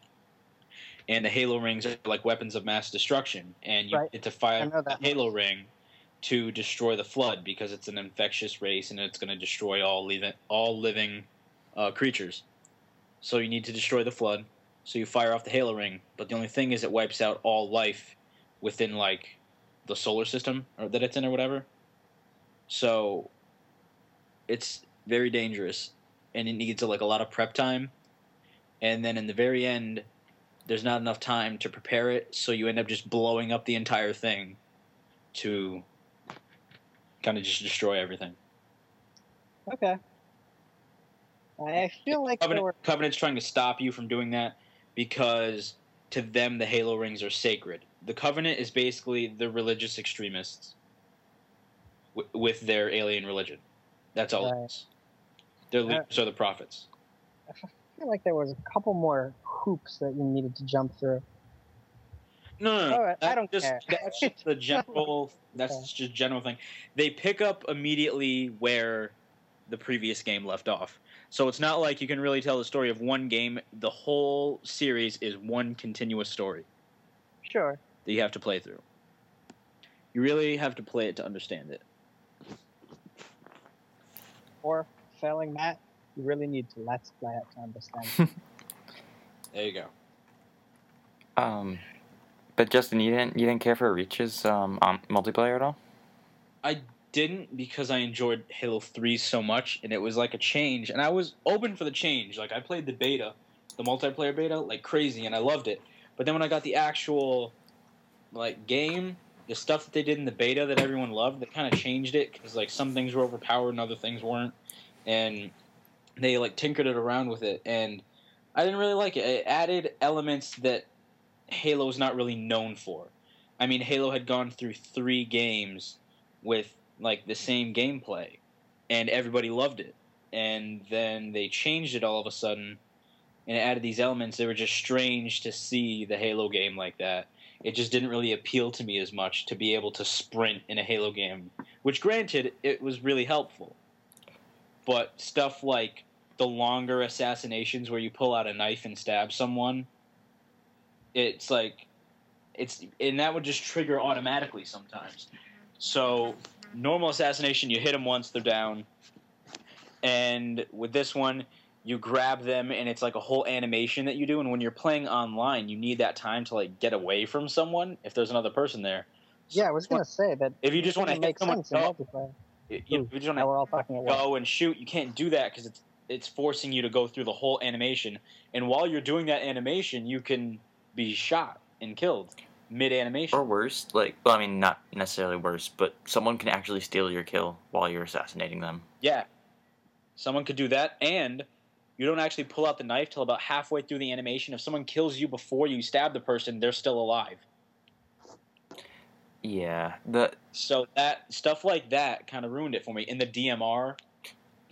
and the Halo rings are like weapons of mass destruction, and you Right. get to fire that. Halo ring to destroy the Flood because it's an infectious race and it's going to destroy all living all living uh, creatures. So you need to destroy the Flood. So you fire off the Halo ring, but the only thing is it wipes out all life within like the solar system or that it's in or whatever. So it's very dangerous and it needs like a lot of prep time. And then in the very end, there's not enough time to prepare it, so you end up just blowing up the entire thing to kind of just destroy everything. okay. I feel like Covenant, were. Covenant's trying to stop you from doing that because to them the Halo rings are sacred. The Covenant is basically the religious extremists w- with their alien religion. That's all Right. it is. Their leaders are the prophets. *laughs* I feel like there was a couple more hoops that you needed to jump through. No, no, no. Right, I don't just, care. That's *laughs* just the general. That's Okay. just general thing. They pick up immediately where the previous game left off. So it's not like you can really tell the story of one game. The whole series is one continuous story Sure. that you have to play through. You really have to play it to understand it. Or failing that, you really need to let's play it to understand. *laughs* There you go. Um, but Justin, you didn't you didn't care for Reach's um on multiplayer at all? I didn't because I enjoyed Halo 3 so much and it was like a change and I was open for the change. Like I played the beta, the multiplayer beta like crazy and I loved it. But then when I got the actual like game, the stuff that they did in the beta that everyone loved, they kind of changed it cuz like some things were overpowered and other things weren't and they like tinkered it around with it and I didn't really like it. It added elements that Halo Halo's not really known for. I mean, Halo had gone through 3 games with like the same gameplay and everybody loved it and then they changed it all of a sudden and it added these elements that were just strange to see the halo game like that it just didn't really appeal to me as much to be able to sprint in a halo game which granted it was really helpful but stuff like the longer assassinations where you pull out a knife and stab someone it's like it's and that would just trigger automatically sometimes so normal assassination, you hit them once, they're down. And with this one, you grab them, and it's like a whole animation that you do. And when you're playing online, you need that time to like get away from someone if there's another person there. Yeah, I was gonna say that. If you just want to make hit someone, sense in go, you, you Ooh, just want Now we're all talking at once. go and shoot. You can't do that because it's it's forcing you to go through the whole animation. And while you're doing that animation, you can be shot and killed mid animation. Or worse, like well, I mean, not necessarily worse, but someone can actually steal your kill while you're assassinating them. Yeah. Someone could do that, and you don't actually pull out the knife till about halfway through the animation. If someone kills you before you stab the person, they're still alive. Yeah, the So that stuff like that kind of ruined it for me. In the DMR,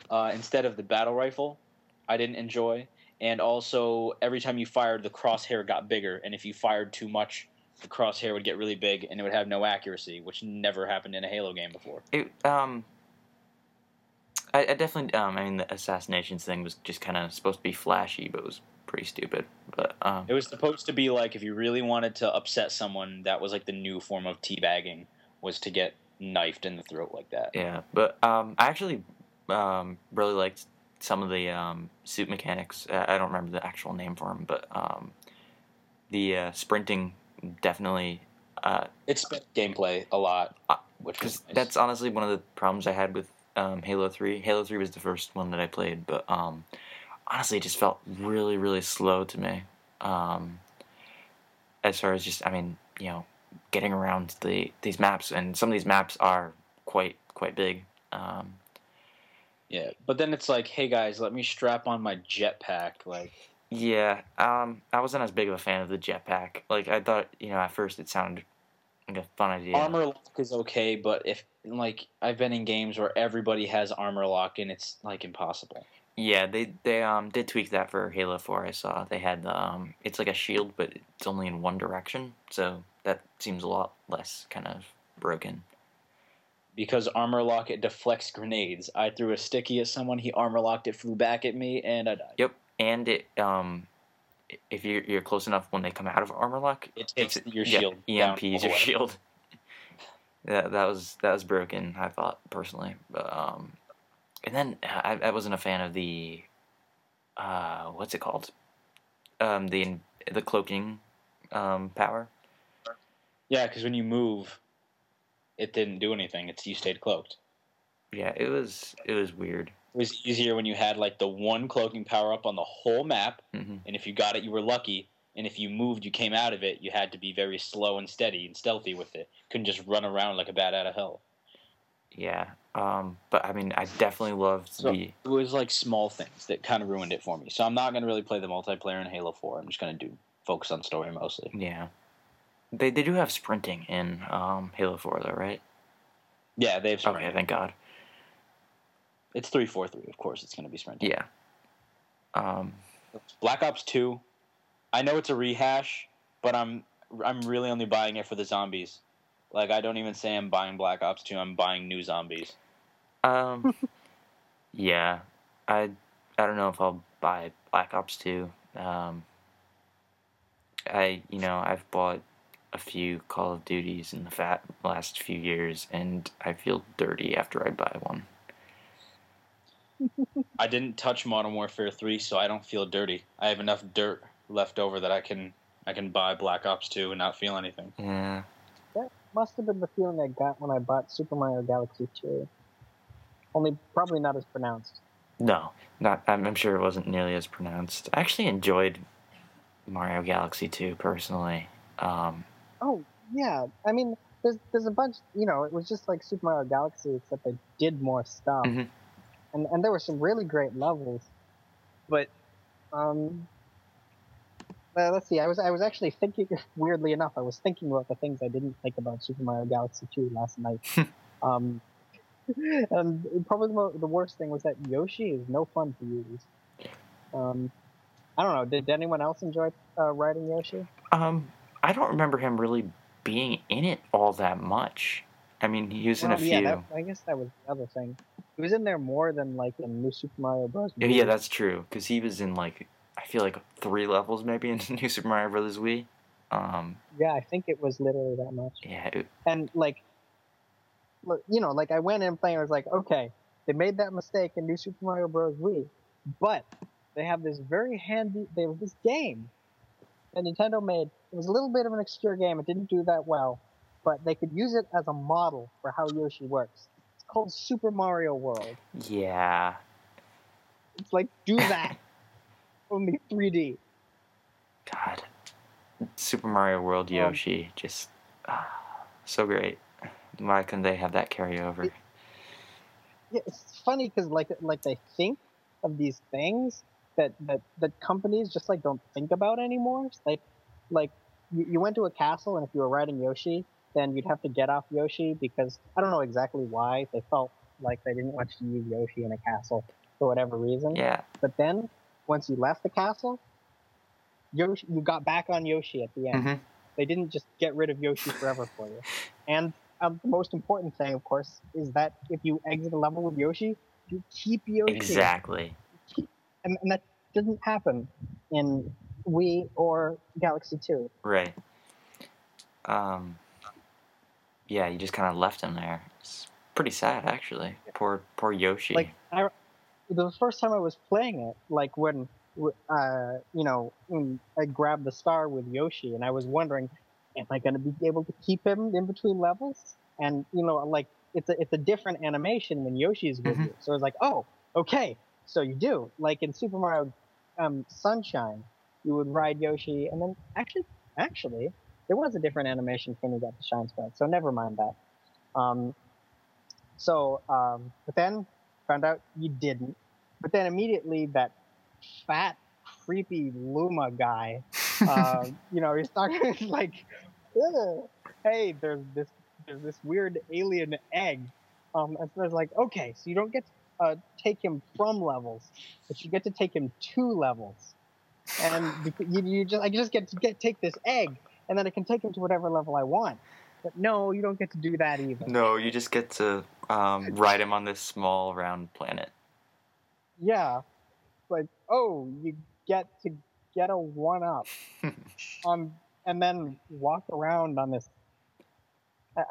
uh, instead of the battle rifle, I didn't enjoy. And also, every time you fired, the crosshair got bigger, and if you fired too much, the crosshair would get really big, and it would have no accuracy, which never happened in a Halo game before. it um. I, I definitely um. I mean, the assassinations thing was just kind of supposed to be flashy, but it was pretty stupid. But um. It was supposed to be like if you really wanted to upset someone, that was like the new form of teabagging was to get knifed in the throat like that. Yeah, but um, I actually um, really liked some of the um, suit mechanics. I don't remember the actual name for them, but um, the uh, sprinting definitely Uh, It sped gameplay a lot, Uh, which nice. that's honestly one of the problems I had with um, Halo Three. Halo Three was the first one that I played, but um, honestly, it just felt really, really slow to me. Um, as far as just, I mean, you know, getting around the these maps, and some of these maps are quite quite big. Um, yeah. But then it's like, hey guys, let me strap on my jetpack. Like, yeah, um, I wasn't as big of a fan of the jetpack. Like I thought, you know, at first it sounded like a fun idea. armor lock is okay, but if like I've been in games where everybody has armor lock and it's like impossible. Yeah, they they um did tweak that for Halo Four. I saw they had the um it's like a shield, but it's only in one direction, so that seems a lot less kind of broken. Because armor lock it deflects grenades. I threw a sticky at someone, he armor locked it, flew back at me, and I died. Yep, and it um if you're you're close enough when they come out of armor lock, It takes it's- your shield. down EMPs your shield. *laughs* that that was that was broken. I thought personally, but um, and then I I wasn't a fan of the uh what's it called um the the cloaking um power. Yeah, because when you move, it didn't do anything. It's you stayed cloaked. Yeah, it was it was weird. It was easier when you had like the one cloaking power up on the whole map, hmm and if you got it, you were lucky. And if you moved, you came out of it. You had to be very slow and steady and stealthy with it. Couldn't just run around like a bat out of hell. Yeah, um, but I mean, I definitely loved So- the It was like small things that kind of ruined it for me. So I'm not gonna really play the multiplayer in Halo Four. I'm just gonna do focus on story mostly. yeah. They they do have sprinting in um, Halo Four though, right? Yeah, they have Okay, sprinting. thank God. It's three four three. Of course, it's gonna be sprinting. Yeah. Um, Black Ops Two. I know it's a rehash, but I'm I'm really only buying it for the zombies. Like I don't even say I'm buying Black Ops Two. I'm buying new zombies. um, *laughs* yeah. I I don't know if I'll buy Black Ops Two. Um, I you know I've bought a few Call of Duties in the fat last few years, and I feel dirty after I buy one. *laughs* I didn't touch Modern Warfare Three, so I don't feel dirty. I have enough dirt left over that I can I can buy Black Ops Two and not feel anything. Yeah. Must have been the feeling I got when I bought Super Mario Galaxy 2. Only probably not as pronounced. No, not. I'm, I'm sure it wasn't nearly as pronounced. I actually enjoyed Mario Galaxy 2 personally. Um, Oh yeah, I mean, there's there's a bunch. You know, it was just like Super Mario Galaxy, except they did more stuff, Mhm. and and there were some really great levels. But, um, uh, let's see. I was I was actually thinking. *laughs* Weirdly enough, I was thinking about the things I didn't think about Super Mario Galaxy 2 last night. *laughs* um, *laughs* and probably the, worst thing was that Yoshi is no fun to use. Um, I don't know. Did anyone else enjoy uh, riding Yoshi? um, I don't remember him really being in it all that much. I mean, he was in a Well, few. Yeah, that, I guess that was the other thing. He was in there more than like in New Super Mario Bros. Yeah, yeah, that's true. Because he was in like I feel like three levels maybe in *laughs* New Super Mario Brothers Wii. Um, yeah. I think it was literally that much. yeah, it, And like, look, you know, like I went in playing. I was like, okay, they made that mistake in New Super Mario Bros. Wii, but they have this very handy. They have this game that Nintendo made. It was a little bit of an obscure game. It didn't do that well, but they could use it as a model for how Yoshi works. It's called Super Mario World. yeah. It's like do that, only 3D. God, Super Mario World Um, Yoshi just ah, so great. Why couldn't they have that carry over? yeah, it's funny because like like they think of these things that that that companies just like don't think about anymore. It's like like you, you went to a castle and if you were riding Yoshi, then you'd have to get off Yoshi because I don't know exactly why they felt like they didn't want you to use Yoshi in a castle for whatever reason. Yeah, But then once you left the castle, Yoshi you got back on Yoshi at the end. hmm They didn't just get rid of Yoshi forever for you. And um, the most important thing, of course, is that if you exit a level with Yoshi, you keep Yoshi. exactly. And, and that doesn't happen in Wii or Galaxy 2. Right. Um. Yeah, you just kind of left him there. It's pretty sad, actually. Poor, poor Yoshi. Like, I, the first time I was playing it, like when, uh, you know, when I grabbed the star with Yoshi, and I was wondering, am I going to be able to keep him in between levels? And you know, like it's a it's a different animation when Yoshi is with Mhm. you. So it's like, oh, okay, so you do. Like in Super Mario um, Sunshine, you would ride Yoshi, and then actually, actually, there was a different animation when you got the Shine Sprite. So never mind that. Um, so, um, but then found out you didn't. But then immediately that fat, creepy Luma guy, *laughs* uh, you know, he's talking *laughs* like, "Ugh, hey, there's this, there's this weird alien egg. Um, and so it's like, okay, so you don't get to uh, take him from levels, but you get to take him to levels. And *sighs* you, you just, I just get to get take this egg, and then I can take him to whatever level I want. But no, you don't get to do that either. no, you just get to um, ride him on this small round planet. Yeah. Like, oh, you get to get a one up. um, *laughs* and then walk around on this.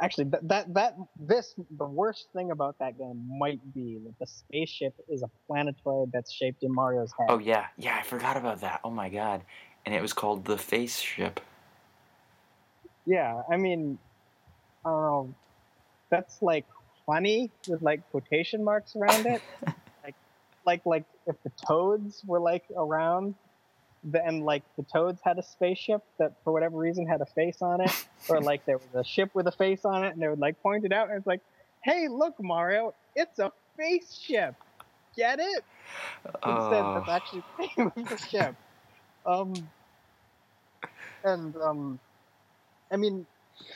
Actually, that, that that this the worst thing about that game might be that the spaceship is a planetoid that's shaped in Mario's head. Oh yeah, yeah, I forgot about that. Oh my god, and it was called the Face Ship. Yeah, I mean, I don't know. That's like funny with like quotation marks around it. *laughs* like, like, if the toads were like around, the, and like the toads had a spaceship that for whatever reason had a face on it, *laughs* or like there was a ship with a face on it, and they would like point it out, and it's like, hey, look, Mario, it's a face ship. Get it? Instead, Oh, that's actually the name of the ship. Um, and um, I mean,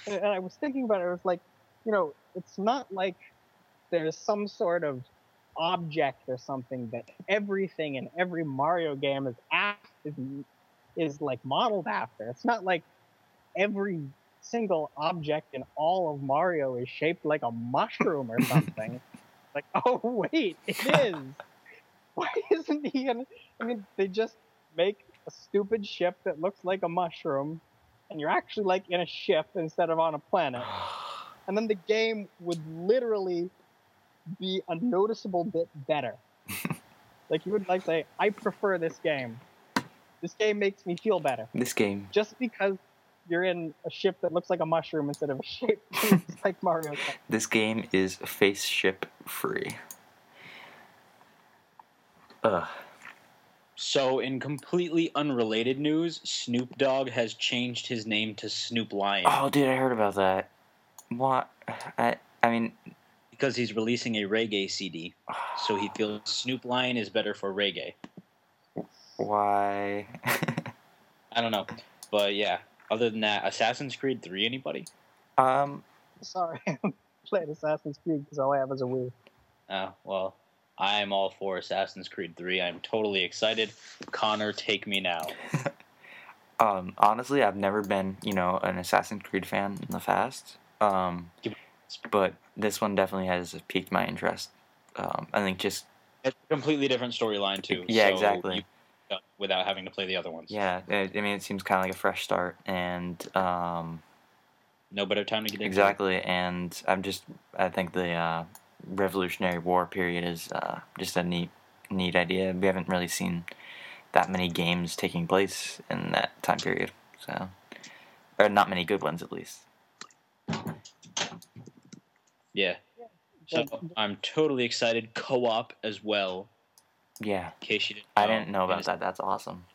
and I was thinking about it. I was like, you know, it's not like there's some sort of object or something that everything in every Mario game is is, is like modeled after. It's not like every single object in all of Mario is shaped like a mushroom or something. *laughs* like, *laughs* oh wait, it is. Why isn't he gonna? I mean, they just make a stupid ship that looks like a mushroom, and you're actually like in a ship instead of on a planet. *sighs* And then the game would literally be a noticeable bit better. *laughs* like you would like say, I prefer this game. This game makes me feel better. this game. Just because you're in a ship that looks like a mushroom instead of a shape *laughs* that looks like Mario. This game is face ship free. Ugh. So, in completely unrelated news, Snoop Dogg has changed his name to Snoop Lion Oh, dude, I heard about that. What? I. I mean. Because he's releasing a reggae CD. So he feels Snoop Lion is better for reggae. Why? I don't know, but yeah. Other than that, Assassin's Creed Three. Anybody? um. Sorry, *laughs* I'm playing Assassin's Creed because all I have is a Wii. Oh well, I am all for Assassin's Creed Three. I'm totally excited. Connor, take me now. *laughs* Um. Honestly, I've never been, you know, an Assassin's Creed fan in the past. Um. But this one definitely has piqued my interest. Um. I think just It's a completely different storyline too. Yeah, so exactly. you- without having to play the other ones. yeah. I mean, it seems kind of like a fresh start, and um. No better time to get into it. Exactly, and I'm just I think the uh, Revolutionary War period is uh, just a neat neat idea. We haven't really seen that many games taking place in that time period, so or not many good ones at least. Yeah. So I'm totally excited. Co-op as well. Yeah, In case you didn't. I didn't know about that. That's awesome.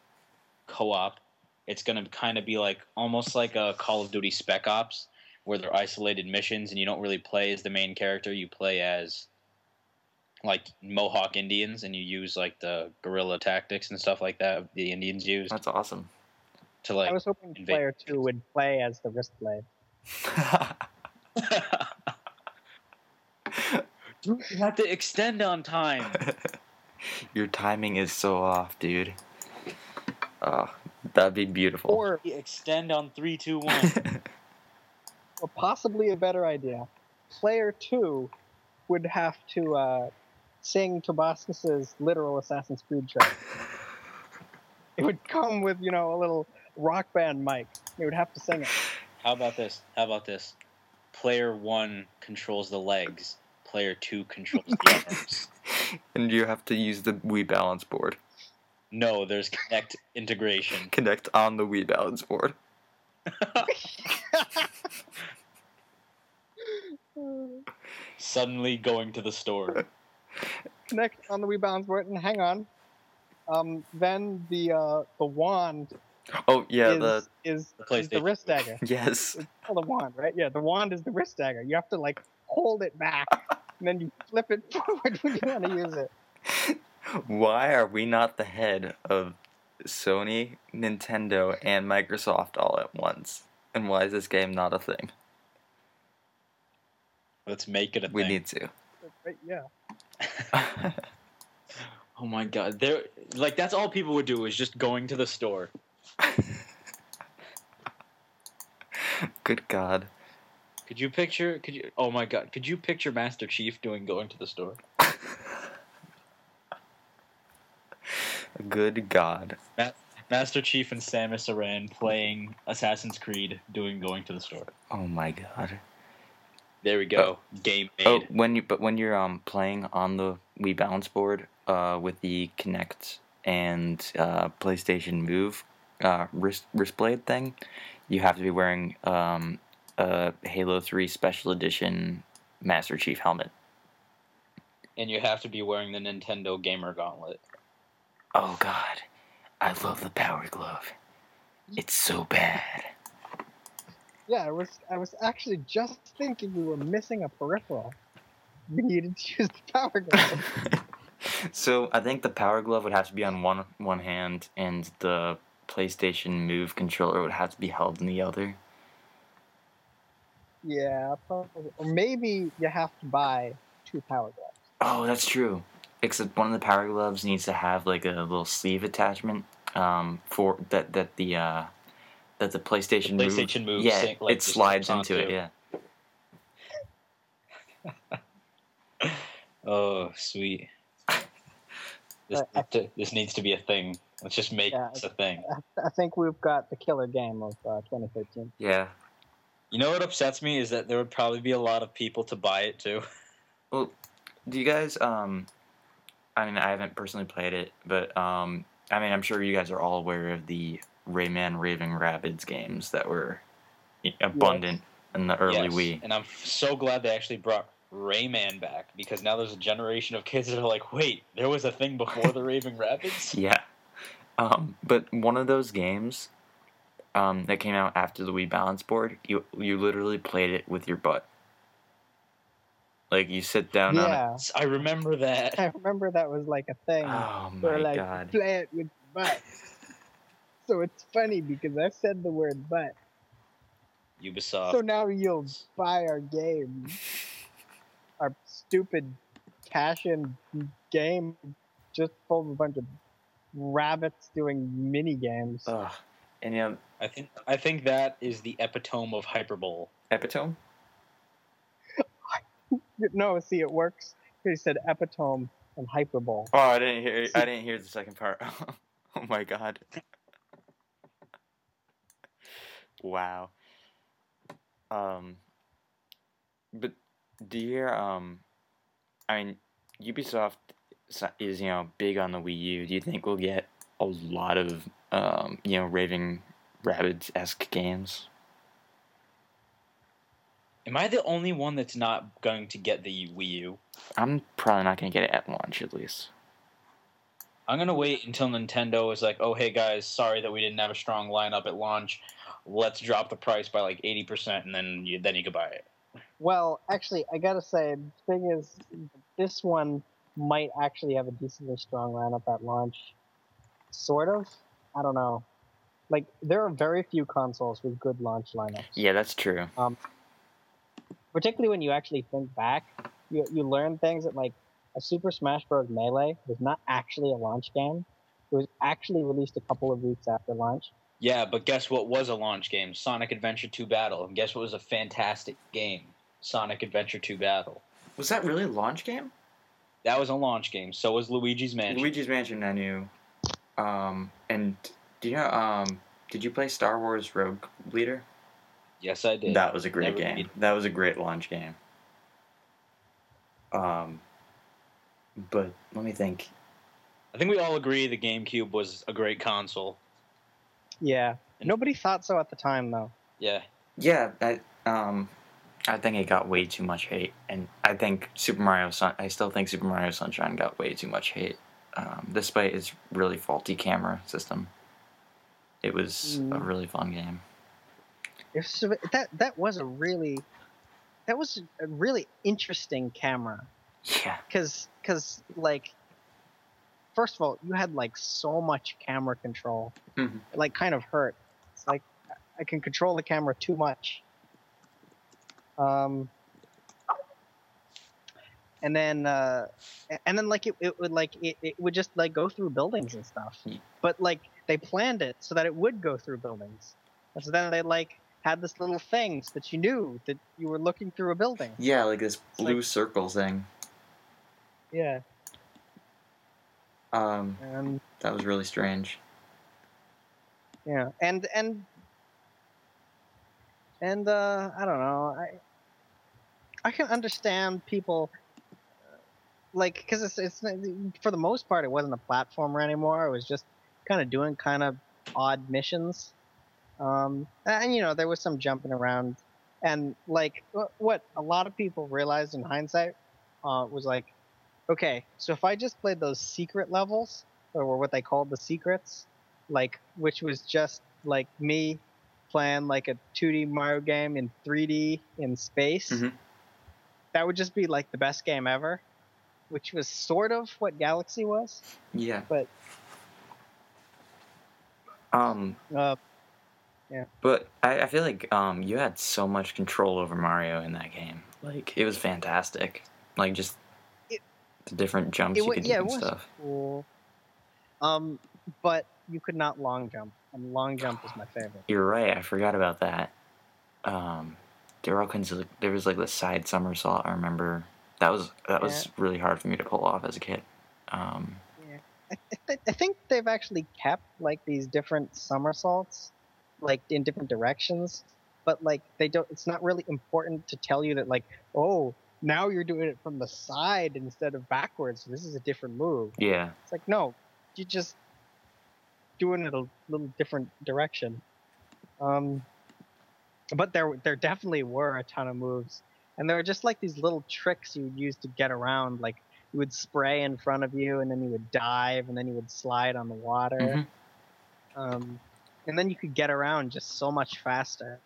Co-op. It's gonna kind of be like almost like a Call of Duty Spec Ops, where they're isolated missions and you don't really play as the main character. You play as like Mohawk Indians, and you use like the guerrilla tactics and stuff like that the Indians use That's awesome. to like I was hoping invade- player two would play as the wrist blade. *laughs* *laughs* you have to extend on time. *laughs* Your timing is so off, dude. Oh, that'd be beautiful. Or, extend on three, two, *laughs* one. or possibly a better idea, player two would have to uh, sing Tobuscus's literal Assassin's Creed track. *laughs* It would come with, you know, a little rock band mic. They would have to sing it. How about this? How about this? Player one controls the legs player two controls the *laughs* arms. And you have to use the Wii balance board. No, there's Kinect integration. *laughs* Kinect on the Wii balance board. *laughs* Suddenly going to the store. Kinect on the Wii balance board, and hang on. Um, then the uh, the wand. Oh yeah, is, the is the, is the wrist dagger. yes. It's called wand, right? Yeah, the wand is the wrist dagger. You have to like hold it back and then you flip it *laughs* forward when you want to use it. Why are we not the head of Sony, Nintendo, and Microsoft all at once? And why is this game not a thing? Let's make it a We thing. We need to. Right, yeah. *laughs* Oh my god, there like that's all people would do is just going to the store. *laughs* Good God. Could you picture? Could you? Oh my god, could you picture Master Chief doing going to the store? Good God. Master Chief and Samus Aran playing Assassin's Creed, doing going to the store. Oh my God. There we go. Game made. Oh, when you but when you're um playing on the Wii Balance board uh with the Kinect and uh, PlayStation Move uh wrist wrist blade thing, you have to be wearing um a Halo Three Special Edition Master Chief helmet. And you have to be wearing the Nintendo Gamer Gauntlet. Oh God, I love the Power Glove. It's so bad. Yeah, I was I was actually just thinking we were missing a peripheral. We needed to use the power glove. *laughs* so I think the Power Glove would have to be on one one hand, and the PlayStation Move controller would have to be held in the other. Yeah, probably. Or maybe you have to buy two power gloves. Oh, that's true. Except one of the Power Gloves needs to have like a little sleeve attachment um, for that that the uh, that the PlayStation The Move. PlayStation Move yeah, sync, like, it slides into it. Yeah. *laughs* Oh, sweet. *laughs* This, Uh, this needs to be a thing. Let's just make Yeah, this a thing. I, I think we've got the killer game of uh, 2013. Yeah. You know what upsets me is that there would probably be a lot of people to buy it too. *laughs* Well, do you guys? Um, I mean, I haven't personally played it, but um, I mean, I'm sure you guys are all aware of the Rayman Raving Rabbids games that were abundant in the early Yes, Wii. And I'm so glad they actually brought Rayman back because now there's a generation of kids that are like, wait, there was a thing before the *laughs* Raving Rabbids? Yeah. Um, but one of those games um, that came out after the Wii Balance Board, you you literally played it with your butt. Like you sit down on it. yeah, I remember that. I remember that was like a thing. Oh Where my like god. play it with butt. so it's funny because I said the word butt. Ubisoft. So now you'll buy our game, *laughs* our stupid cash-in game, just full of a bunch of rabbits doing mini games. Ugh. And you know, I think I think that is the epitome of hyperbole. epitome. No, see, it works. He said epitome and hyperbole. Oh, I didn't hear. I didn't hear the second part. *laughs* oh my god. wow. Um. But do you hear? Um. I mean, Ubisoft is you know big on the Wii U. Do you think we'll get a lot of um you know Raving Rabbids esque games? Am I the only one that's not going to get the Wii U? I'm probably not gonna get it at launch at least. I'm gonna wait until Nintendo is like, oh hey guys, sorry that we didn't have a strong lineup at launch. Let's drop the price by like eighty percent, and then you then you can buy it. Well, actually, I gotta say, the thing is, this one might actually have a decently strong lineup at launch. Sort of. I don't know. Like, there are very few consoles with good launch lineups. Yeah, that's true. Um, Particularly when you actually think back, you, you learn things that, like, a Super Smash Bros. Melee was not actually a launch game. It was actually released a couple of weeks after launch. Yeah, but guess what was a launch game? Sonic Adventure 2 Battle. And guess what was a fantastic game? Sonic Adventure 2 Battle. Was that really a launch game? That was a launch game. So was Luigi's Mansion. Luigi's Mansion, I knew. Um, and do you know? Um, did you play Star Wars Rogue Leader? yes, I did. That was a great Never game. beat. That was a great launch game. Um, but let me think. I think we all agree the GameCube was a great console. Yeah. Nobody thought so at the time, though. Yeah. Yeah, I um, I think it got way too much hate, and I think Super Mario Sun. I still think Super Mario Sunshine got way too much hate, um, despite its really faulty camera system. It was a Mm. really fun game. If that that was a really that was a really interesting camera Yeah, because because like first of all you had like so much camera control Mhm. it like kind of hurt it's like i can control the camera too much um and then uh and then like it, it would like it, it would just like go through buildings and stuff Yeah. but like they planned it so that it would go through buildings and so then they like had this little thing so that you knew that you were looking through a building yeah, like this like- blue circle thing. yeah Um, and that was really strange. Yeah, and and and uh, I don't know. I I can understand people uh, like because it's it's for the most part it wasn't a platformer anymore. It was just kind of doing kind of odd missions, um, and you know there was some jumping around, and like what a lot of people realized in hindsight uh, was like, okay, so if I just played those secret levels or what they called the secrets like which was just like me playing like a 2D Mario game in 3D in space. Mhm. That would just be like the best game ever, which was sort of what Galaxy was. Yeah. But- Um, Uh, but I, I feel like um, you had so much control over Mario in that game. Like it was fantastic. Like just It- the different jumps it you could yeah, do it and was stuff. cool. Um, but you could not long jump, and long jump is my favorite. You're right. I forgot about that. Um, there were all kinds of there was like the side somersault. I remember that was that was really hard for me to pull off as a kid. Um, I, th- I think they've actually kept like these different somersaults, like in different directions, but like they don't. It's not really important to tell you that like, oh, now you're doing it from the side instead of backwards. This is a different move. yeah, It's like no, you just doing it a little different direction. Um, but there there definitely were a ton of moves, and there were just like these little tricks you would use to get around. Like you would spray in front of you, and then you would dive, and then you would slide on the water. Mhm. Um, and then you could get around just so much faster.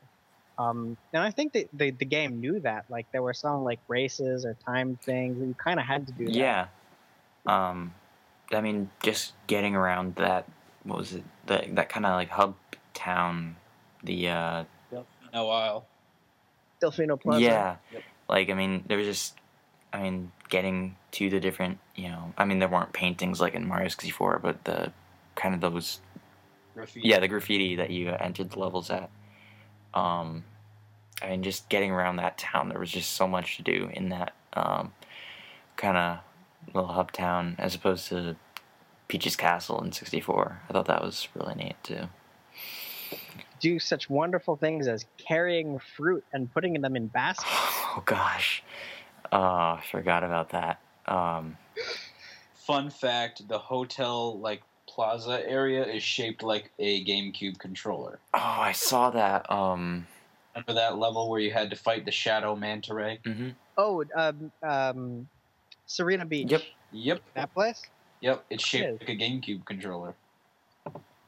Um, and I think that the, the game knew that. Like there were some like races or time things, and you kind of had to do that. yeah. Um, I mean, just getting around that. What was it? That that kind of like hub town. The uh, No while. Delfino Plaza. Yeah. Yep. Like, I mean, there was just, I mean, getting to the different, you know, I mean, there weren't paintings like in Mario 64, but the kind of those, Graffiti. yeah, the graffiti that you entered the levels at. Um, I mean, just getting around that town, there was just so much to do in that um, kind of little hub town as opposed to Peach's Castle in 64. I thought that was really neat too. do such wonderful things as carrying fruit and putting them in baskets. *sighs* Oh, gosh. Oh, I forgot about that. Um, Fun fact: the hotel like plaza area is shaped like a GameCube controller. Oh, I saw that. Um, Remember that level where you had to fight the Shadow Manta Ray? Mm-hmm. Oh, um, um, Sirena Beach. Yep. Yep, That place? yep. It's shaped Yes. like a GameCube controller.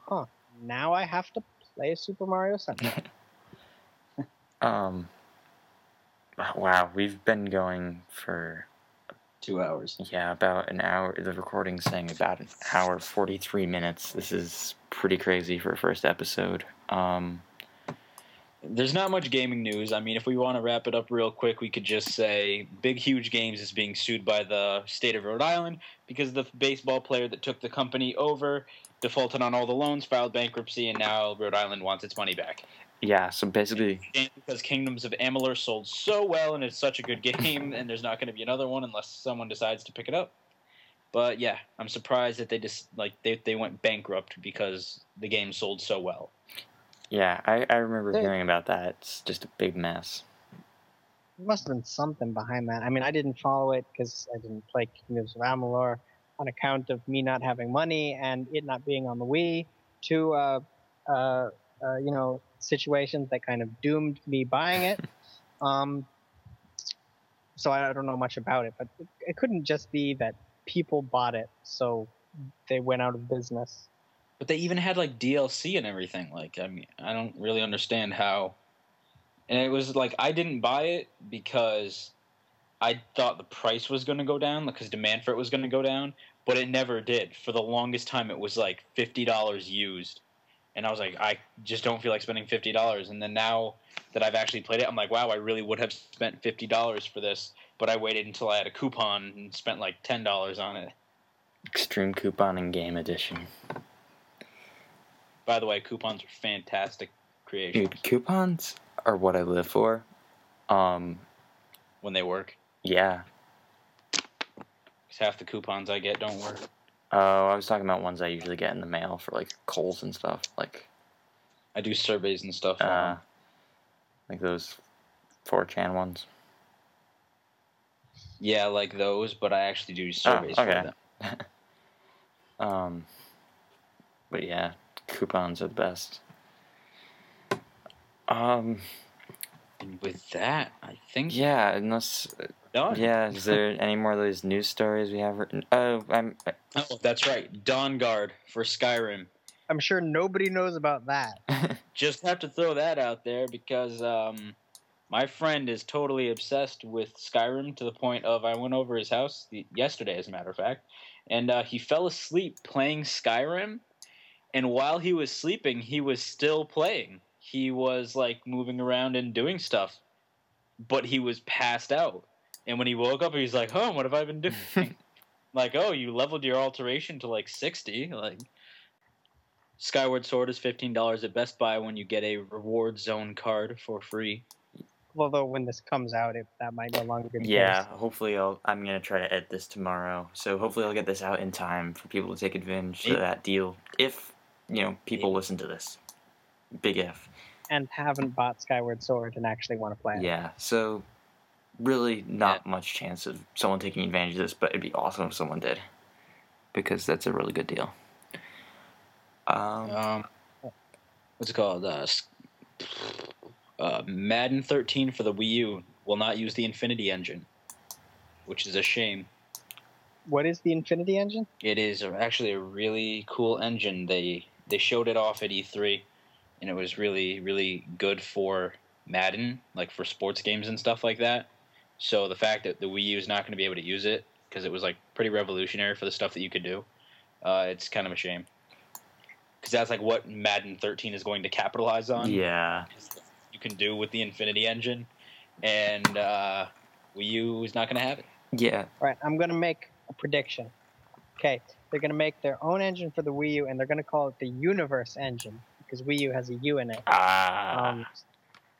Huh. Now I have to play Super Mario Sunshine. *laughs* Um. Wow, we've been going for Two hours. yeah about an hour. The recording's saying about an hour forty three minutes. This is pretty crazy for a first episode. Um. There's not much gaming news. I mean, if we want to wrap it up real quick, we could just say Big Huge Games is being sued by the state of Rhode Island because the baseball player that took the company over defaulted on all the loans, filed bankruptcy, and now Rhode Island wants its money back. Yeah. So basically, because Kingdoms of Amalur sold so well and it's such a good game, and there's not going to be another one unless someone decides to pick it up. But yeah, I'm surprised that they just like they they went bankrupt because the game sold so well. yeah, I I remember There- hearing about that. It's just a big mess. There must have been something behind that. I mean, I didn't follow it because I didn't play Kingdoms of Amalur on account of me not having money and it not being on the Wii. To uh, uh, uh, you know, situations that kind of doomed me buying it. *laughs* um, so I don't know much about it. But it, it couldn't just be that people bought it, so they went out of business. But they even had like DLC and everything. Like, I mean, I don't really understand how. And it was like I didn't buy it because I thought the price was going to go down because demand for it was going to go down, but it never did. For the longest time, it was like fifty dollars used, and I was like, I just don't feel like spending fifty dollars. And then now that I've actually played it, I'm like, wow, I really would have spent fifty dollars for this, but I waited until I had a coupon and spent like ten dollars on it. Extreme couponing game edition. By the way, coupons are fantastic creations Dude, coupons are what I live for. Um, when they work. yeah. 'Cause half the coupons I get don't work. Oh, I was talking about ones I usually get in the mail for like Kohl's and stuff, like I do surveys and stuff. uh, like those 4chan ones. Yeah, like those, but I actually do surveys Oh, okay. for them. *laughs* Um, but yeah, coupons are the best. Um, And with that, I think yeah, unless done. yeah, is there *laughs* any more of those news stories we have written? Oh, I'm Oh, that's right. Dawnguard for Skyrim. I'm sure nobody knows about that. *laughs* Just have to throw that out there because um, my friend is totally obsessed with Skyrim to the point of I went over his house yesterday, as a matter of fact, and uh, he fell asleep playing Skyrim. And while he was sleeping, he was still playing. He was like moving around and doing stuff, but he was passed out. And when he woke up, he was like, "Oh, what have I been doing?" *laughs* like, "Oh, you leveled your alteration to like sixty. Like, Skyward Sword is fifteen dollars at Best Buy when you get a reward zone card for free. Although when this comes out, it, that might no longer be yeah. case. Hopefully, I'll I'm gonna try to edit this tomorrow. So hopefully, I'll get this out in time for people to take advantage of that deal. If you know people Maybe. listen to this, big if. And haven't bought Skyward Sword and actually want to play it. Yeah. So really, not much chance of someone taking advantage of this, but it'd be awesome if someone did, because that's a really good deal. Um, Um, what's it called? Uh, uh, Madden 13 for the Wii U will not use the Infinity Engine, which is a shame. What is the Infinity Engine? It is actually a really cool engine. They they showed it off at E3, and it was really really good for Madden, like for sports games and stuff like that. So the fact that the Wii U is not going to be able to use it because it was like pretty revolutionary for the stuff that you could do, uh, it's kind of a shame. Because that's like what Madden 13 is going to capitalize on. yeah. You can do with the Infinity Engine, and uh, Wii U is not going to have it. Yeah. All right, I'm going to make a prediction. Okay, they're going to make their own engine for the Wii U, and they're going to call it the Universe Engine because Wii U has a U in it. Ah. Um,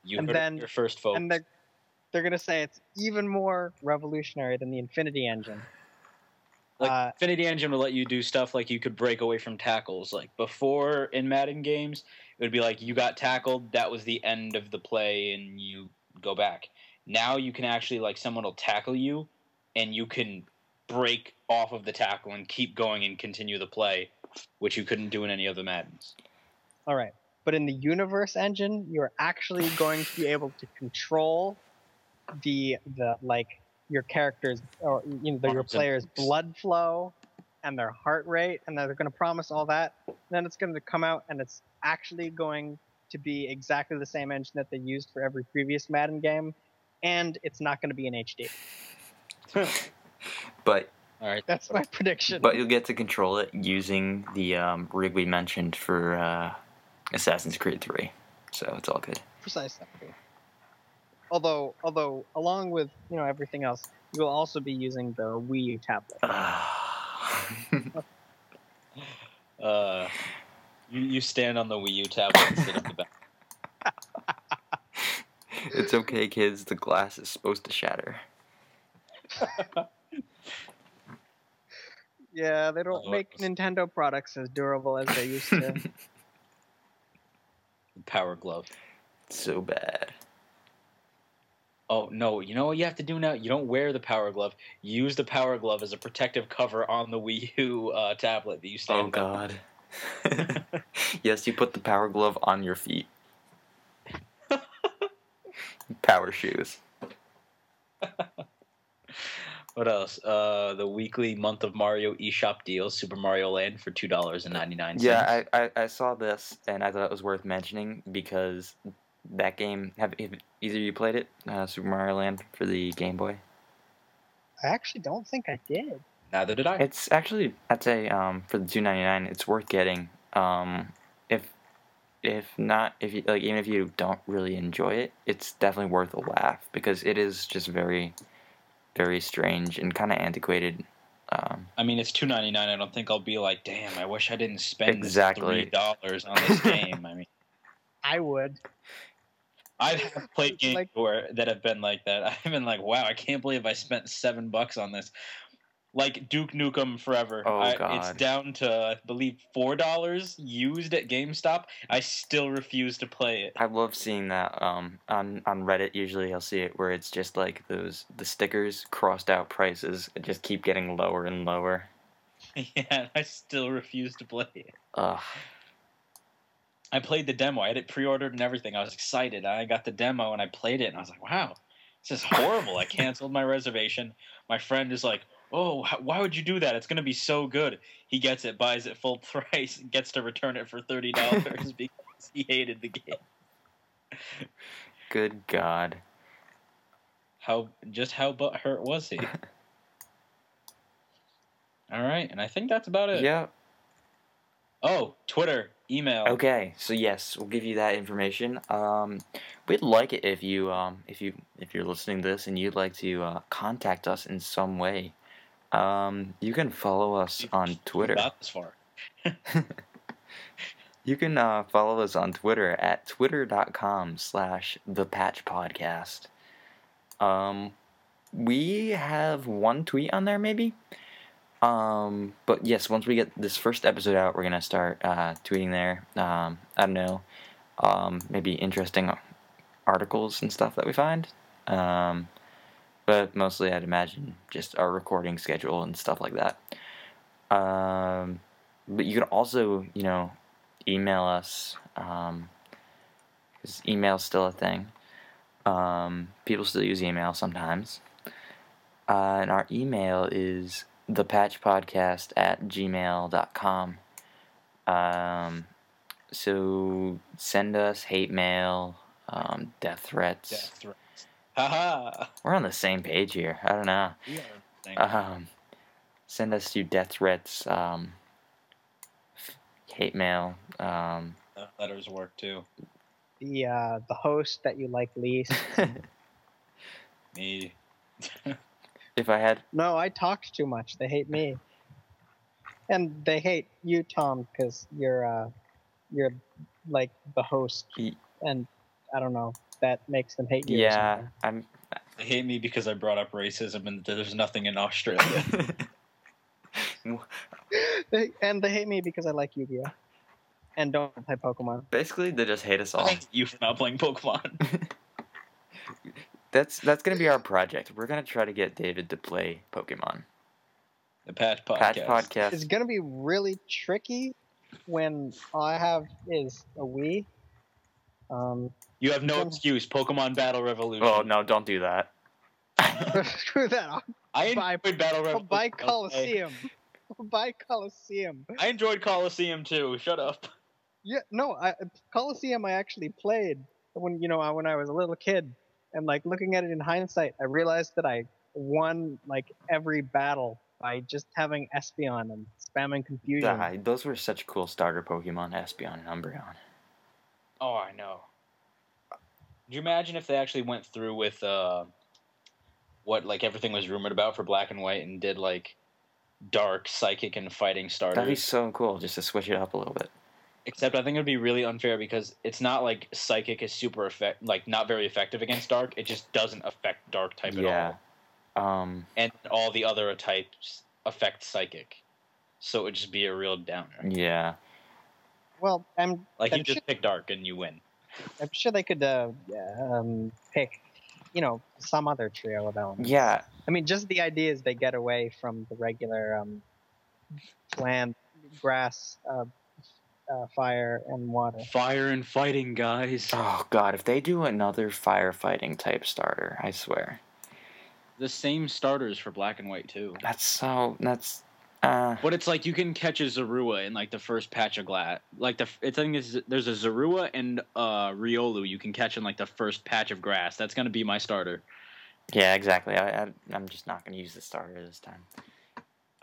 You And heard it then- here first, folks. and they're they're going to say it's even more revolutionary than the Infinity Engine. Like Uh, Infinity Engine will let you do stuff like you could break away from tackles. Like before in Madden games, it would be like you got tackled, that was the end of the play, and you go back. Now you can actually like someone will tackle you, and you can break off of the tackle and keep going and continue the play, which you couldn't do in any of the Maddens. All right. But in the universe engine, you're actually going to be able to control the the like your characters or you know the, your players' blood flow and their heart rate, and they're going to promise all that. Then it's going to come out, and it's actually going to be exactly the same engine that they used for every previous Madden game, and it's not going to be in HD. *laughs* But All right, That's my prediction. but you'll get to control it using the um, rig we mentioned for uh, Assassin's Creed 3. So it's all good. precisely. Although, although, along with you know everything else, you will also be using the Wii U tablet. *sighs* uh, you, you stand on the Wii U tablet instead of the back. *laughs* it's okay, kids. The glass is supposed to shatter. *laughs* Yeah, they don't Oh, make it's- Nintendo products as durable as they used to. *laughs* Power Glove. so bad. Oh no! You know what you have to do now? You don't wear the Power Glove. Use the Power Glove as a protective cover on the Wii U uh, tablet that you stand. Oh god. *laughs* yes, you put the power glove on your feet. *laughs* power shoes. *laughs* What else? Uh, the weekly month of Mario eShop deal, Super Mario Land for two dollars and ninety nine cents. Yeah, I, I, I saw this and I thought it was worth mentioning because that game have, have either of you played it, uh, Super Mario Land for the Game Boy? I actually don't think I did. Neither did I. It's actually I'd say um, for the two ninety nine, it's worth getting. Um, if if not, if you like, even if you don't really enjoy it, it's definitely worth a laugh because it is just very, very strange and kind of antiquated. Um, I mean, it's two ninety nine. I don't think I'll be like, damn, I wish I didn't spend Exactly. three dollars on this *laughs* game. I mean, I would. I have played games Like- where that have been like that. *laughs* I've been like, wow, I can't believe I spent seven bucks on this. Like Duke Nukem Forever. Oh, I, It's down to I believe four dollars used at GameStop. I still refuse to play it. I love seeing that um, on on Reddit. Usually, I'll see it where it's just like those the stickers crossed out prices and just keep getting lower and lower. *laughs* yeah, I still refuse to play it. Ugh. I played the demo. I had it pre-ordered and everything. I was excited. I got the demo and I played it and I was like, "Wow, this is horrible." I canceled my reservation. My friend is like, "Oh, why would you do that? It's going to be so good." He gets it, buys it full *laughs* price, and gets to return it for thirty dollars *laughs* because he hated the game. Good God. How just how butthurt was he? *laughs* All right, and I think that's about it. Yeah. Oh, Twitter, email. Okay, so yes, we'll give you that information. Um, we'd like it if you um, if you if you're listening to this and you'd like to uh, contact us in some way. Um, you can follow us on Twitter. got this far. *laughs* You can uh, follow us on Twitter at twitter.com slash the patch podcast. Um, we have one tweet on there maybe. Um, but yes, once we get this first episode out, we're gonna start uh, tweeting there. Um, I don't know, um, maybe interesting articles and stuff that we find. Um, but mostly, I'd imagine just our recording schedule and stuff like that. Um, but you can also, you know, email us because email's still a thing. Um, people still use email sometimes. Uh, and our email is thepatchpodcast at gmail.com. Um, so send us hate mail, um, death threats. Death threats. Haha. We're on the same page here. I don't know. We are. Um, send us your death threats, um, hate mail. Um, letters work too. The uh, the host that you like least. *laughs* Me. *laughs* if I had, no, I talked too much. They hate me, and they hate you, Tom, because you're uh, you're like the host, Ye- and I don't know. That makes them hate you. yeah. I'm. They hate me because I brought up racism and there's nothing in Australia. *laughs* They, and they hate me because I like Yu-Gi-Oh, and don't play Pokemon. Basically, they just hate us all. You for not playing Pokemon. *laughs* That's that's gonna be our project. We're gonna try to get David to play Pokemon. The Patch Podcast. Patch podcast. It's gonna be really tricky when all I have is a Wii. Um, You have no Some- excuse. Pokemon Battle Revolution. Oh no! Don't do that. *laughs* screw that. I'll, I Buy- enjoyed Battle I'll Revolution. buy? Colosseum. *laughs* I'll buy Colosseum. I enjoyed Colosseum too. Shut up. Yeah, no, I, Colosseum I actually played when you know I- when I was a little kid, and like looking at it in hindsight, I realized that I won like every battle by just having Espeon and spamming confusion. Yeah, those were such cool starter Pokemon, Espeon and Umbreon. Oh, I know. Could you imagine if they actually went through with uh, what like everything was rumored about for Black and White and did like dark, psychic, and fighting starters? That'd be so cool, just to switch it up a little bit. Except I think it would be really unfair because it's not like psychic is super effect like not very effective against dark. It just doesn't affect dark type at yeah. all, Um. and all the other types affect psychic. So it would just be a real downer. Yeah. Well, I'm Like I'm you just sure, pick dark and you win. I'm sure they could uh, um, pick, you know, some other trio of elements. Yeah. I mean, just the idea is they get away from the regular um, land, grass, uh, uh, fire, and water. Fire and fighting, guys. Oh God, if they do another firefighting type starter, I swear. the same starters for black and white too. That's so. That's. Uh, But it's like you can catch a Zorua in like the first patch of glass. Like the it's I think it's, there's a Zorua and uh Riolu you can catch in like the first patch of grass. That's gonna be my starter. yeah, exactly. I, I I'm just not gonna use the starter this time.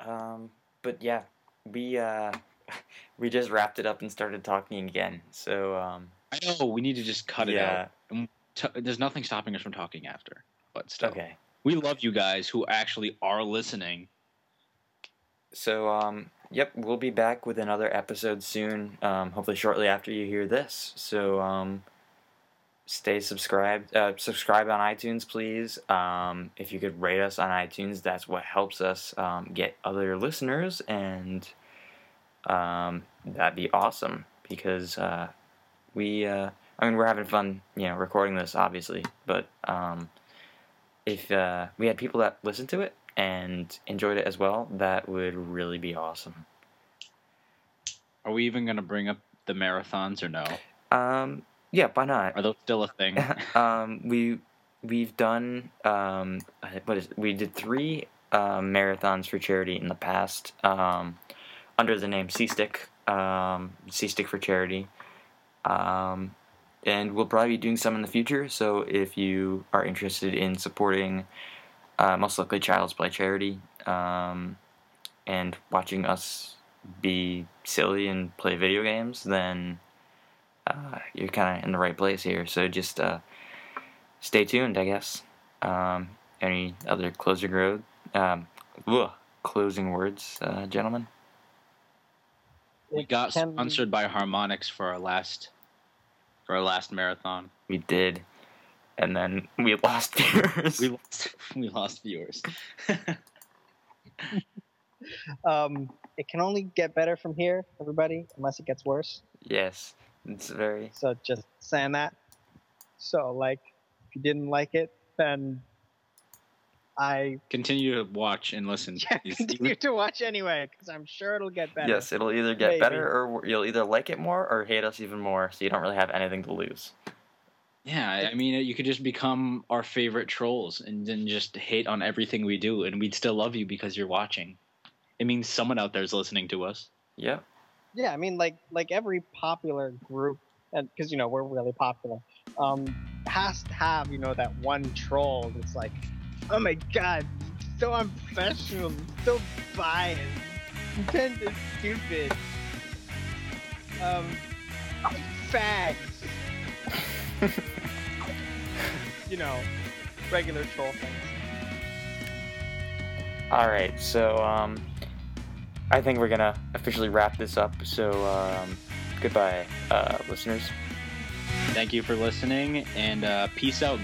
Um, but yeah, we uh, *laughs* we just wrapped it up and started talking again. So um, I know we need to just cut it yeah. out. And t- there's nothing stopping us from talking after. But still, Okay. we love you guys who actually are listening. So, um, yep, we'll be back with another episode soon. Um, hopefully, shortly after you hear this. So, um, stay subscribed. Uh, subscribe on iTunes, please. Um, if you could rate us on iTunes, that's what helps us um, get other listeners, and um, that'd be awesome because uh, we. Uh, I mean, we're having fun, you know, recording this, obviously, but um, if uh, we had people that listened to it and enjoyed it as well, that would really be awesome. Are we even gonna bring up the marathons or no? Um, yeah, why not? Are those still a thing? *laughs* um, we we've done um, what is we did three um, marathons for charity in the past um, under the name C Stick, um, C Stick for Charity, um, and we'll probably be doing some in the future. So if you are interested in supporting, uh, most likely Child's Play charity, um, and watching us be silly and play video games, then uh, you're kind of in the right place here. So just uh, stay tuned, I guess. Um, any other closing road, um, ugh, closing words, uh, gentlemen? We got can- sponsored by Harmonix for our last for our last marathon. We did, and then we lost *laughs* viewers. We lost *laughs* we lost viewers. *laughs* Um, it can only get better from here, everybody, unless it gets worse. yes, it's very. So just saying that. So like, if you didn't like it, then I Continue to watch and listen. *laughs* yeah, continue to watch anyway, because I'm sure it'll get better. Yes, it'll either get Maybe. better or you'll either like it more or hate us even more. So you don't really have anything to lose. Yeah, I- I mean, you could just become our favorite trolls and then just hate on everything we do, and we'd still love you because you're watching. It means someone out there is listening to us. Yeah. Yeah, I mean, like like every popular group, and because you know we're really popular, um, has to have you know that one troll that's like, oh my god, so unprofessional, so biased, Nintendo's stupid, um, fags, *laughs* you know, regular troll things. All right, so um, I think we're gonna officially wrap this up. So um, goodbye, uh, listeners. Thank you for listening, and uh, peace out,